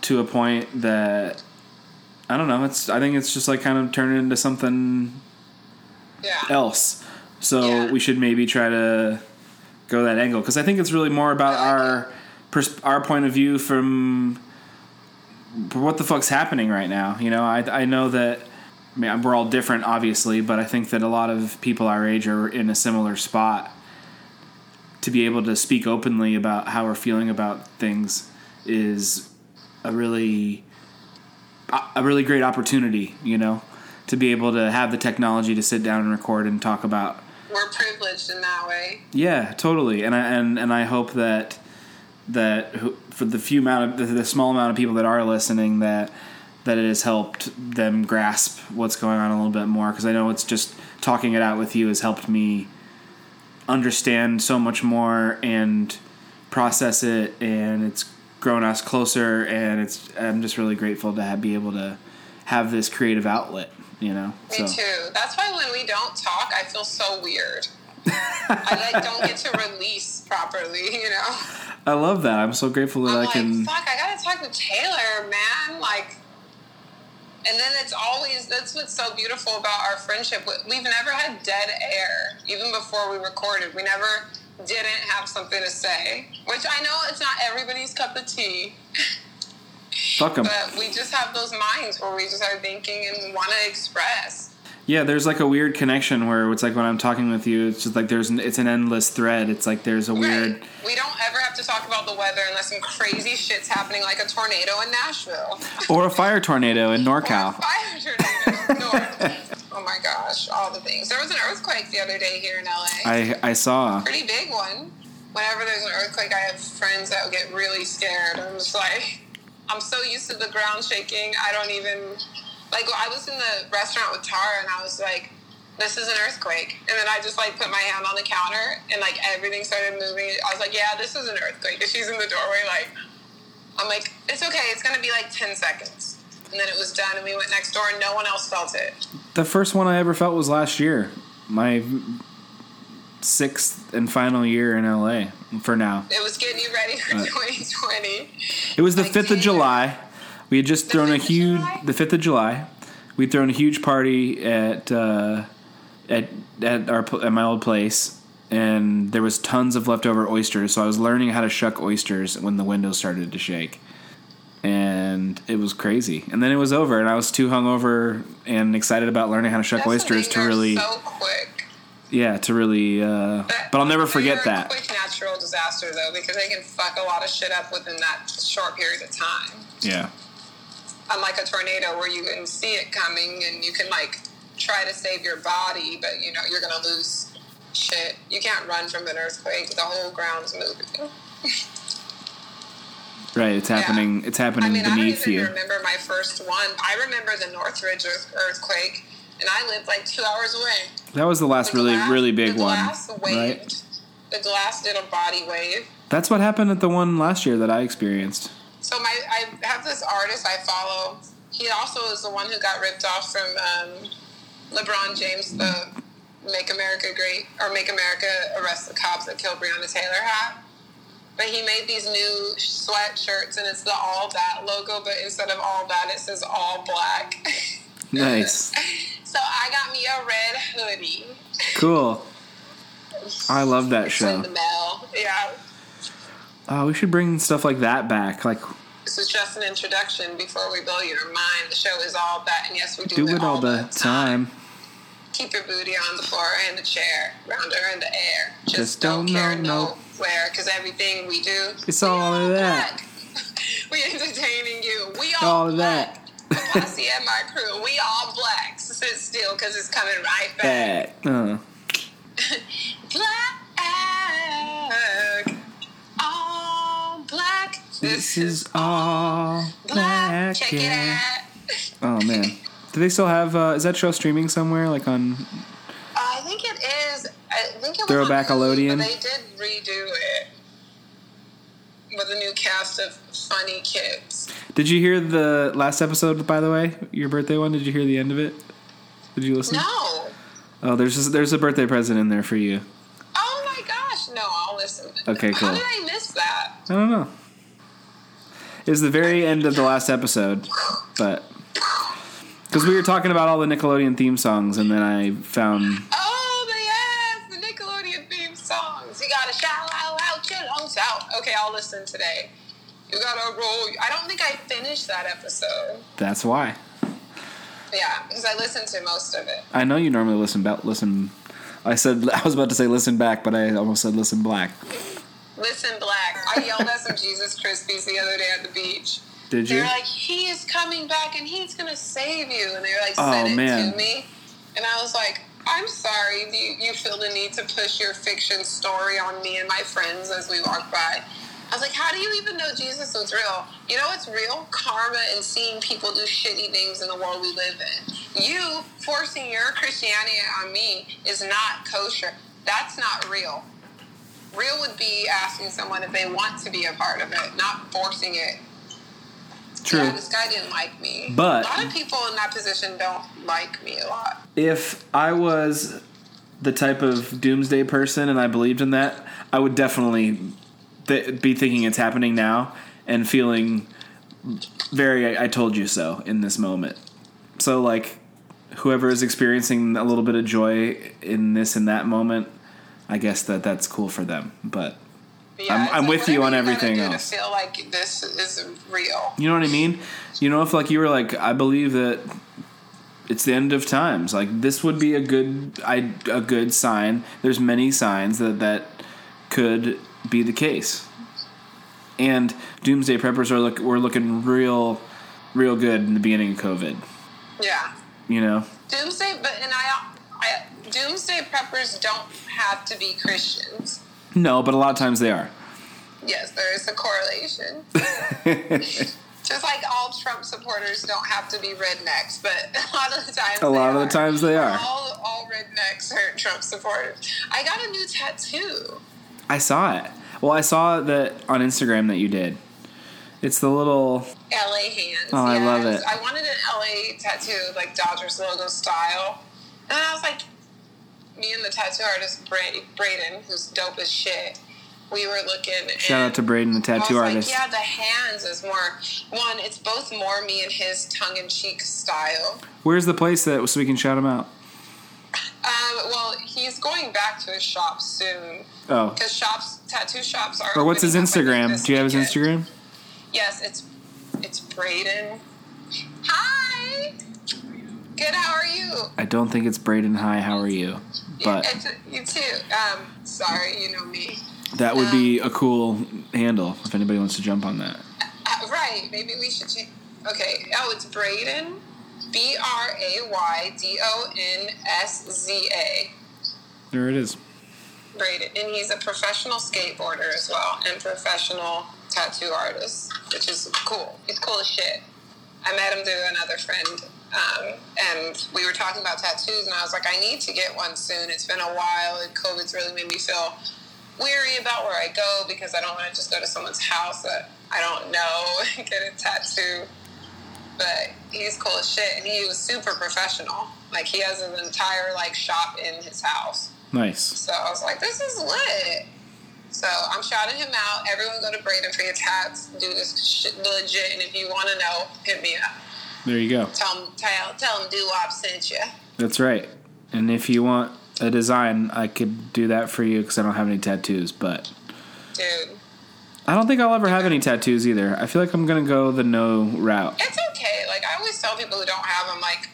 to a point that I don't know, it's I think it's just like kind of turning into something Yeah. else. So Yeah. we should maybe try to go that angle because I think it's really more about like our pers- our point of view from what the fuck's happening right now. You know, I I know that I mean, we're all different, obviously, but I think that a lot of people our age are in a similar spot. To be able to speak openly about how we're feeling about things is a really a- a really great opportunity, you know, to be able to have the technology to sit down and record and talk about We're privileged in that way. yeah, totally. And I and and I hope that that for the few amount of the, the small amount of people that are listening that that it has helped them grasp what's going on a little bit more because I know it's just talking it out with you has helped me understand so much more and process it and it's grown us closer and it's I'm just really grateful to have, be able to have this creative outlet, you know. Me too. That's why when we don't talk, I feel so weird. I like don't get to release properly, you know. I love that. I'm so grateful that I'm I like, can fuck, I gotta talk to Taylor, man. Like, and then it's always that's what's so beautiful about our friendship. We've never had dead air, even before we recorded. We never didn't have something to say, which I know it's not everybody's cup of tea, fuck 'em. but we just have those minds where we just are thinking and want to express. Yeah, there's like a weird connection where it's like when I'm talking with you, it's just like there's an, it's an endless thread. It's like there's a weird Right. We don't ever have to talk about the weather unless some crazy shit's happening, like a tornado in Nashville. or a fire tornado in NorCal. fire tornado. Oh my gosh, all the things. There was an earthquake the other day here in LA. I I saw. Pretty big one. Whenever there's an earthquake, I have friends that get really scared. I'm just like, I'm so used to the ground shaking. I don't even like. I was in the restaurant with Tara, and I was like, "This is an earthquake," and then I just like put my hand on the counter, and like everything started moving. I was like, "Yeah, this is an earthquake." And she's in the doorway, like, I'm like, "It's okay. It's gonna be like ten seconds." And then it was done, and we went next door, and no one else felt it. The first one I ever felt was last year. My sixth and final year in LA for now. It was getting you ready for Right. 2020. It was the Like, 5th of. July. We had just thrown a huge the 5th of July. We'd thrown a huge party at uh, at at our at my old place and there was tons of leftover oysters, so I was learning how to shuck oysters when the windows started to shake. And it was crazy. And then it was over and I was too hungover and excited about learning how to shuck That's oysters to really so quick. yeah, to really. Uh, but I'll never forget that. A quick natural disaster though, because they can fuck a lot of shit up within that short period of time. Yeah. Unlike a tornado where you can see it coming and you can like try to save your body, but you know you're gonna lose shit. You can't run from an earthquake. The whole ground's moving. Right. It's happening. It's happening I mean, I don't even you. remember my first one. I remember the Northridge earthquake, and I lived like two hours away. That was the last The really, glass- really big the one. glass Right. The glass did a body wave. That's what happened at the one last year that I experienced. So my, I have this artist I follow. He also is the one who got ripped off from um, LeBron James, the "Make America Great" or "Make America Arrest the Cops That Killed Breonna Taylor" hat. But he made these new sweatshirts, and it's the "All That" logo, but instead of "All That," it says "All Black." Nice. so I got me a red hoodie. Cool. I love that It's in show. the mail. Yeah. Oh, we should bring stuff like that back. Like, This is just an introduction before we blow your mind. The show is all that, and yes, we do, do it all the time. Keep your booty on the floor and the chair, round her in the air. Just, Just don't, don't care know, no. Nowhere, because everything we do, It's we all of that. black. we entertaining you. We all, All of black. that. Posse and my crew, we all black. So sit still, because it's coming right back. Back. Uh, Black, all black. this is all black. Check yeah. it out. Oh man. Do they still have? Uh, is that show streaming somewhere? Like on? I think it is. I think it was Throwback on Hulu, But they did redo it with a new cast of funny kids. Did you hear the last episode? By the way, your birthday one. Did you hear the end of it? Did you listen? No. Oh, there's just, there's a birthday present in there for you. Oh my gosh. No, I'll listen. Okay, cool. How did I miss that? I don't know. It was the very end of the last episode, but because we were talking about all the Nickelodeon theme songs, and then I found Oh, Okay, I'll listen today. You gotta roll. I don't think I finished that episode. that's why. Yeah, because I listened to most of it. I know you normally listen back. Listen, I said I was about to say listen back, but I almost said listen black. Listen, Black. I yelled at some Jesus Krispies the other day at the beach. Did you? They you? were like, he is coming back and he's gonna save you. And they were like, Oh, it man. to me. And I was like, I'm sorry you, you feel the need to push your fiction story on me and my friends as we walk by. I was like, how do you even know Jesus was real? You know what's real? Karma and seeing people do shitty things in the world we live in. You forcing your Christianity on me is not kosher. That's not real. Real would be asking someone if they want to be a part of it, not forcing it. True. Yeah, this guy didn't like me. But- a lot of people in that position don't like me a lot. If I was the type of doomsday person and I believed in that, I would definitely th- be thinking it's happening now and feeling very I, I told you so in this moment. So like whoever is experiencing a little bit of joy in this and that moment, I guess that that's cool for them. But Yeah, I'm- I'm like, with you on everything else. To feel like this is real. You know what I mean? You know, if like you were like, I believe that it's the end of times. Like this would be a good, I a good sign. There's many signs that that could be the case. And doomsday preppers are look were looking real, real good in the beginning of COVID. Yeah. You know, Doomsday, but and I, I doomsday preppers don't have to be Christians. No, but a lot of times they are. Yes, there is a correlation. Just like all Trump supporters don't have to be rednecks, but a lot of the times A lot of the times they are. All, all rednecks are Trump supporters. I got a new tattoo. I saw it. Well, I saw that on Instagram that you did. It's the little LA hands. Oh, I love it. I wanted an LA tattoo, like Dodgers logo style. And I was like, me and the tattoo artist, Bra- Braydon, who's dope as shit, we were looking. shout out to Braydon, the tattoo artist. Like, yeah, the hands is more, one, it's both more me and his tongue in cheek style. Where's the place that so we can shout him out? Um, well, he's going back to his shop soon. Oh, Because shops, tattoo shops are. or what's his opening up, I think, Instagram? Do you have his weekend. Instagram? Yes, it's it's Braydon. Hi. Good. How are you? I don't think it's Braydon High. How are you? But It's, you too. Um, sorry, you know me. that would be a cool handle if anybody wants to jump on that. Uh, right. Maybe we should change. Okay. Oh, it's Braydon. B R A Y D O N S Z A. There it is. Braydon, and he's a professional skateboarder as well, and professional tattoo artist, which is cool. He's cool as shit. I met him through another friend, um, and we were talking about tattoos, and I was like, I need to get one soon. It's been a while, and COVID's really made me feel weary about where I go because I don't want to just go to someone's house that I don't know and get a tattoo. But he's cool as shit, and he was super professional. Like he has an entire like shop in his house. Nice. So I was like, this is lit. So I'm shouting him out. Everyone go to Braydon for your tats. Do this shit legit. And if you want to know, hit me up. There you go. Tell him, tell, tell him Doo-Wop sent you. That's right. And if you want a design, I could do that for you because I don't have any tattoos. But Dude, I don't think I'll ever have any tattoos either. I feel like I'm gonna go the no route. it's okay. Like, I always tell people who don't have them, like,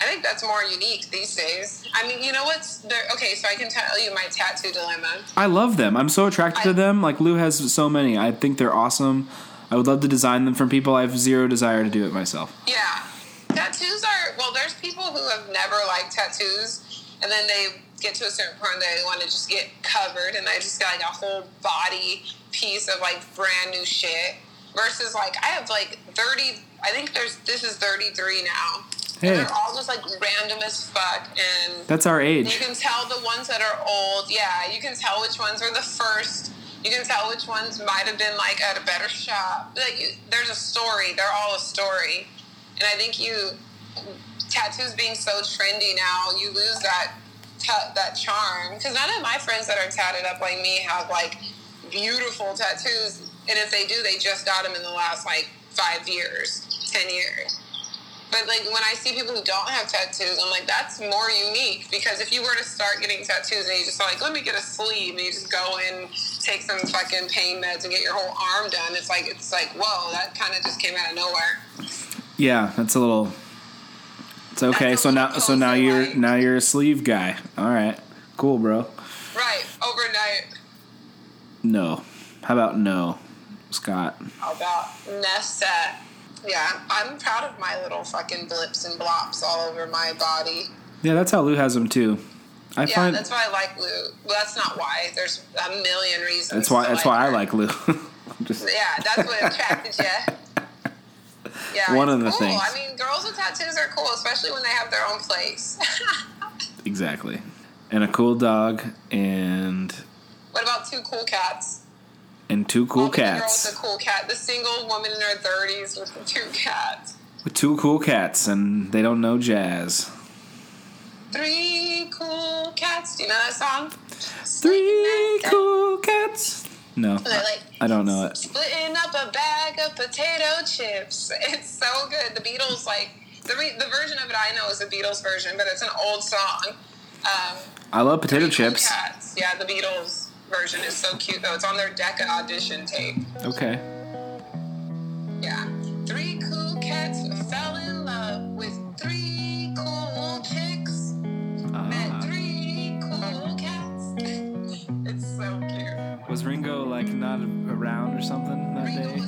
I think that's more unique these days. I mean, you know what's there? Okay, so I can tell you my tattoo dilemma. I love them. I'm so attracted to them. Like Lou has so many. I think they're awesome. I would love to design them for people. I have zero desire to do it myself. Yeah. Tattoos are, well, there's people who have never liked tattoos, and then they get to a certain point that they want to just get covered, and they just got like a whole body piece of like brand new shit. Versus like, I have like 30, I think there's, this is 33 now. Hey. And they're all just like random as fuck, and That's our age. you can tell the ones that are old. Yeah, you can tell which ones were the first. You can tell which ones might have been like at a better shop. Like you, there's a story. They're all a story, and I think you tattoos being so trendy now, you lose that that charm. Because none of my friends that are tatted up like me have like beautiful tattoos, and if they do, they just got them in the last like five years, ten years. But like when I see people who don't have tattoos, I'm like, that's more unique because if you were to start getting tattoos and you just like, let me get a sleeve, and you just go and take some fucking pain meds and get your whole arm done, it's like it's like, whoa, that kind of just came out of nowhere. Yeah, that's a little. It's okay. So now, so now you're like- now you're a sleeve guy. All right, cool, bro. Right, overnight. No. How about no, Scott? How about Nessa? Yeah, I'm proud of my little fucking blips and blops all over my body. Yeah, that's how Lou has them too. I Yeah, find that's why I like Lou. Well, that's not why. There's a million reasons. that's why that's why I like Lou. Just Yeah, that's what attracted you. Yeah, One of the cool. things. I mean, girls with tattoos are cool, especially when they have their own place. exactly, and a cool dog and what about two cool cats? And two cool the cats with a cool cat. The single woman in her thirties with the two cats. with two cool cats, and they don't know jazz. Three cool cats. Do you know that song? Three cool cats. No, like I don't know it. splitting up a bag of potato chips. It's so good. The Beatles like the re- the version of it I know is the Beatles version, but it's an old song. Um, I love potato Cool chips. Cats. Yeah, the Beatles version is so cute though. It's on their Decca audition tape. Okay. Yeah. Three cool cats fell in love with three cool chicks. Met Ah. three cool cats. it's so cute. Was Ringo like not around or something that Ringo day?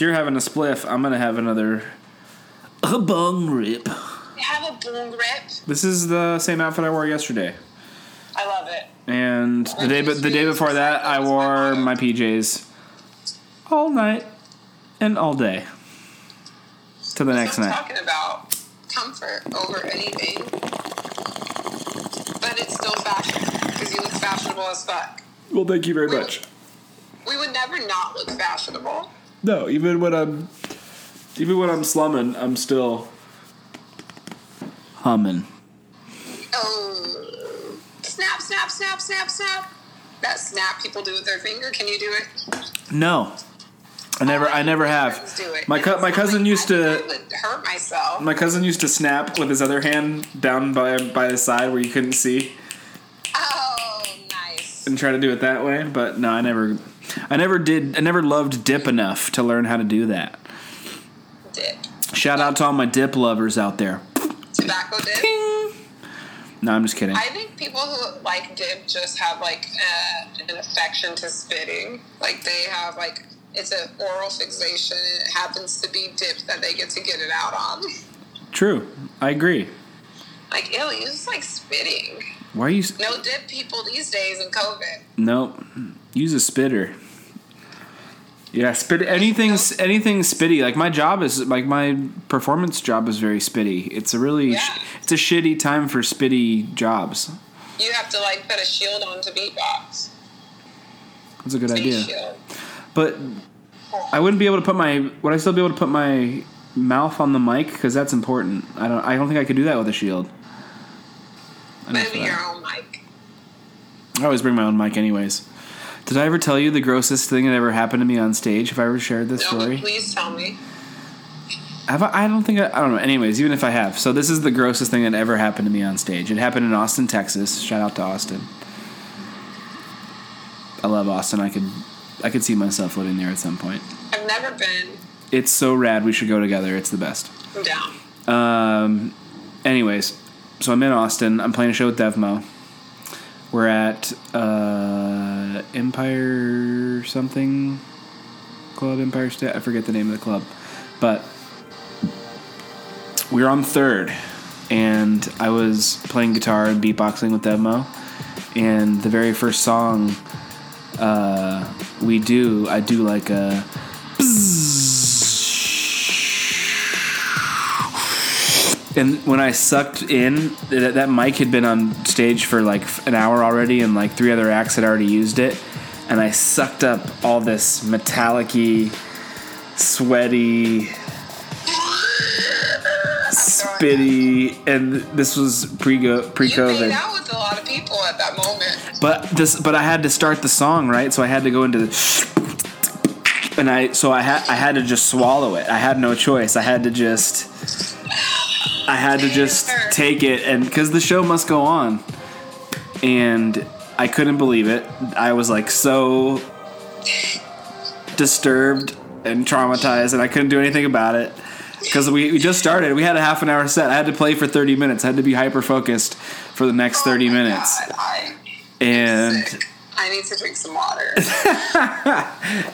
Since you're having a spliff, I'm gonna have another a bong rip. You have a boom grip. This is the same outfit I wore yesterday, I love it. and the day but the day before that I wore my PJs. all night and all day to the next I'm night. talking about comfort over anything. But it's still fashion because you look fashionable as fuck. Well, thank you very We- much. We would never not look fashionable. No, even when I'm even when I'm slumming, I'm still humming. Oh, snap, snap, snap, snap, snap. That snap people do with their finger. Can you do it? No, I never, oh, I never have. My co- my cousin used to. think I would hurt myself. My cousin used to snap with his other hand down by by the side where you couldn't see, Oh, nice. and try to do it that way. But no, I never, I never did. I never loved dip enough to learn how to do that. Dip. Shout out to all my dip lovers out there. Tobacco dip. No, I'm just kidding. I think people who like dip just have like uh, an affection to spitting. Like they have like it's an oral fixation and it happens to be dip that they get to get it out on. True, I agree. Like ew, you just like spitting. Why are you? No dip people these days in COVID. Nope. Use a spitter. Yeah, spit anything anything spitty. Like my job is like my performance job is very spitty. It's a really Yeah. it's a shitty time for spitty jobs. You have to like put a shield on to beatbox. That's a good idea. shield. But I wouldn't be able to put my would I still be able to put my mouth on the mic cuz that's important. I don't I don't think I could do that with a shield. Maybe your own mic. I always bring my own mic anyways. Did I ever tell you the grossest thing that ever happened to me on stage? Have I ever shared this No, story? please tell me. Have I? I don't think I, I don't know. Anyways, even if I have, so this is the grossest thing that ever happened to me on stage. It happened in Austin, Texas. Shout out to Austin. I love Austin. I could, I could see myself living there at some point. I've never been. It's so rad. We should go together. It's the best. I'm down. Um, anyways, so I'm in Austin. I'm playing a show with Devmo. We're at uh, Empire something club, Empire State. I forget the name of the club, but we were on third, and I was playing guitar and beatboxing with Devmo. And the very first song uh, we do, I do like a. And when I sucked in, that, that mic had been on stage for like an hour already, and like three other acts had already used it. And I sucked up all this metallic sweaty, spitty, and this was pre pre COVID. out with a lot of people at that moment. But this, but I had to start the song right, so I had to go into the, and I so I had I had to just swallow it. I had no choice. I had to just, I had to just take it, and because the show must go on, and I couldn't believe it. I was like so disturbed and traumatized, and I couldn't do anything about it. Because we, we just started, we had a half an hour set. I had to play for thirty minutes. I had to be hyper focused for the next oh thirty Oh my minutes God, I, and sick. I need to drink some water.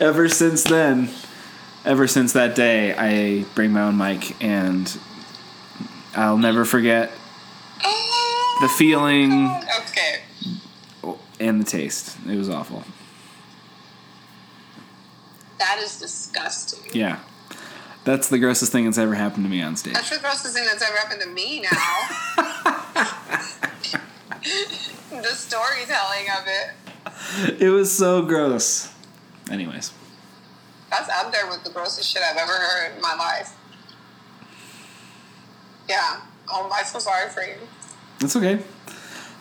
ever since then ever since that day i bring my own mic and i'll never forget oh, the feeling okay. and the taste it was awful That is disgusting. yeah that's the grossest thing that's ever happened to me on stage That's the grossest thing that's ever happened to me now. the storytelling of it. it was so gross anyways That's up there with the grossest shit I've ever heard in my life. Yeah. Oh, I feel sorry for you. it's okay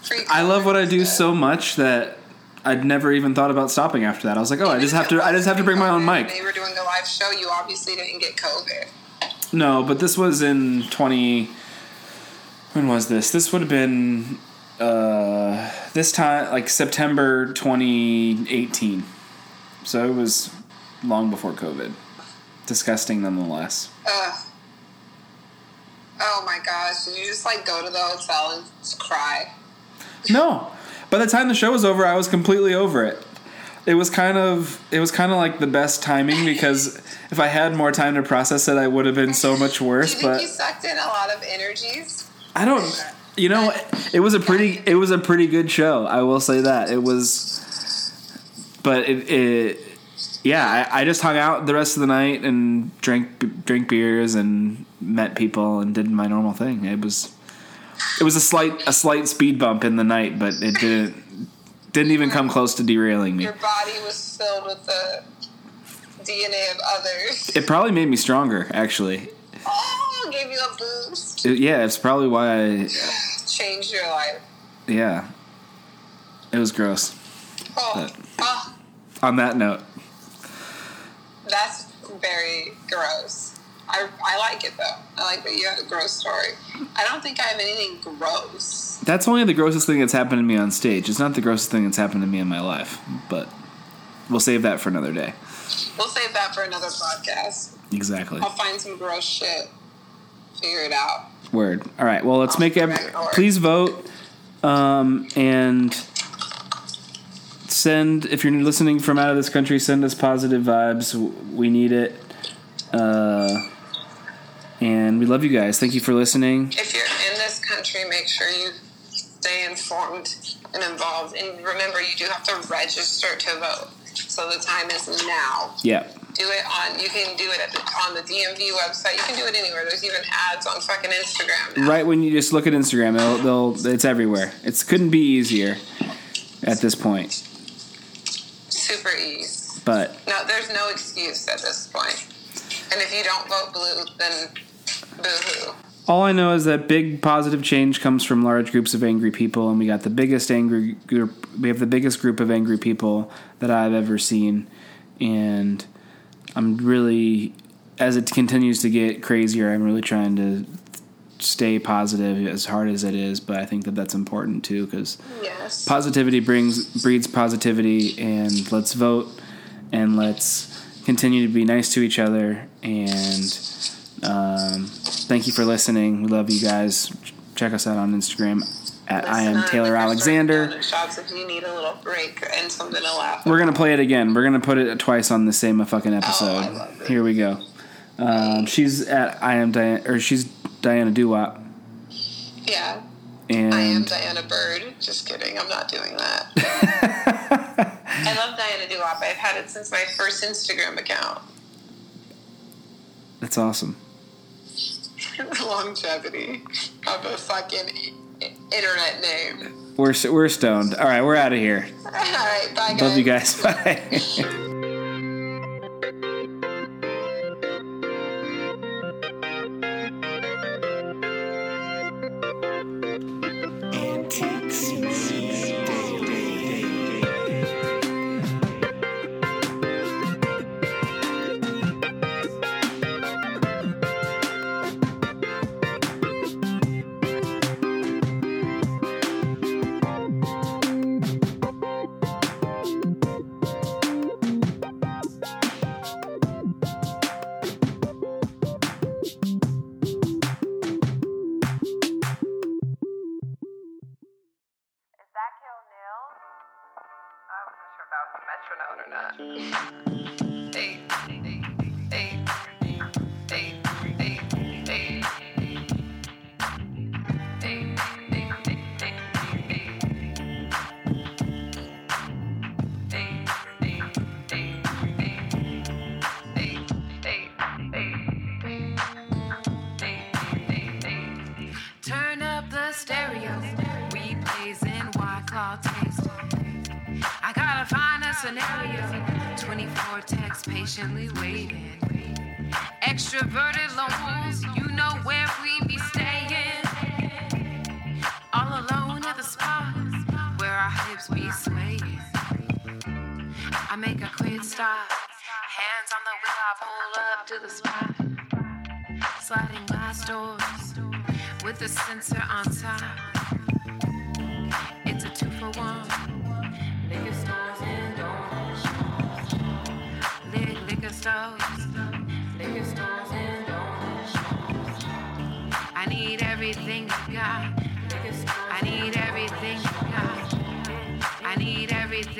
Free i love what i do so much that i'd never even thought about stopping after that i was like oh i just have to i just have to bring my own mic They were doing a live show. You obviously didn't get COVID. No, but this was in 20 When was this? This would have been uh this time like September 2018. So it was long before COVID. Disgusting nonetheless. Ugh. Oh my gosh! Did you just like go to the hotel and cry? No. By the time the show was over, I was completely over it. It was kind of it was kind of like the best timing because if I had more time to process it, I would have been so much worse, but you sucked in a lot of energies? I don't. You know, it was a pretty. It was a pretty good show. I will say that it was. But it. it yeah, I, I just hung out the rest of the night and drank drank beers and met people and did my normal thing. It was it was a slight a slight speed bump in the night, but it didn't didn't even come close to derailing me. Your body was filled with the DNA of others. It probably made me stronger, actually. Oh, gave you a boost. It- yeah, it's probably why I Changed your life. yeah. It was gross. Oh, But- oh, On that note, that's very gross. I, I like it though. I like that you had a gross story. I don't think I have anything gross. that's only the grossest thing that's happened to me on stage. It's not the grossest thing that's happened to me in my life, but we'll save that for another day. We'll save that for another podcast. Exactly. I'll find some gross shit. Figure it out. Word. All right. Well, let's make every. Correct. Please vote, um, and send if you're listening from out of this country. Send us positive vibes. We need it. Uh, and we love you guys. Thank you for listening. If you're in this country, make sure you stay informed and involved. And remember, you do have to register to vote. So the time is now. Yeah. Do it on. You can do it at the, on the DMV website. You can do it anywhere. There's even ads on fucking Instagram. Now. Right when you just look at Instagram, they'll, they'll it's everywhere. It couldn't be easier at this point. Super ease. But No, there's no excuse at this point. And if you don't vote blue, then boo hoo. All I know is that big positive change comes from large groups of angry people, and we got the biggest angry group. We have the biggest group of angry people that I've ever seen, and I'm really, as it continues to get crazier, I'm really trying to stay positive as hard as it is. But I think that that's important too, because Yes. positivity brings breeds positivity, and let's vote, and let's continue to be nice to each other, and um, thank you for listening. We love you guys. Check us out on Instagram at I am Taylor Alexander. if you need a little break and something to laugh. We're gonna play it again. We're gonna put it twice on the same fucking episode. Oh, love it. Here we go. Um, she's at I am Diana, or she's Diana Doo-Wop, Yeah. and I am Diana Bird. Just kidding. I'm not doing that. I love Diana Doo-Wop. I've had it since my first Instagram account. that's awesome. The longevity of a fucking internet name. We're we're stoned. All right, we're out of here. All right. Bye, guys. Love you guys. Bye. Be swaying. I make a quick stop. Hands on the wheel, I pull up to the spot. Sliding glass doors with a sensor on top. It's a two for one. Liquor stores and donut shops. Lick, liquor stores, liquor stores and donut shops. I need everything you got.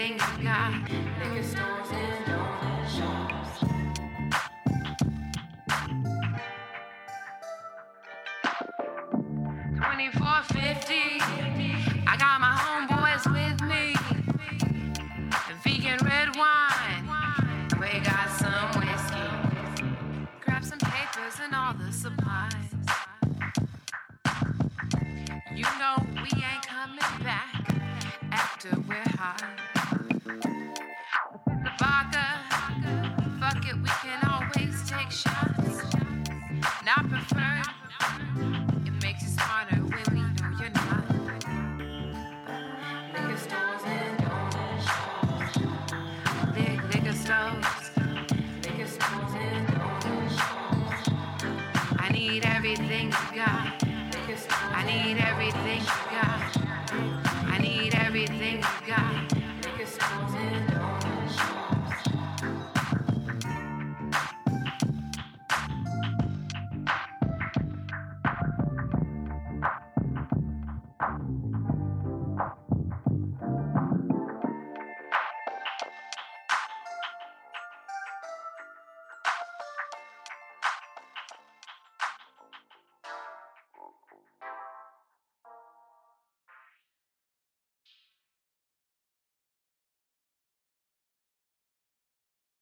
things you got. Liquor stores and donut shops. Twenty-four fifty. I got my homeboys with me. The vegan red wine. We got some whiskey. Grab some papers and all the supplies. You know we ain't coming back after we're high.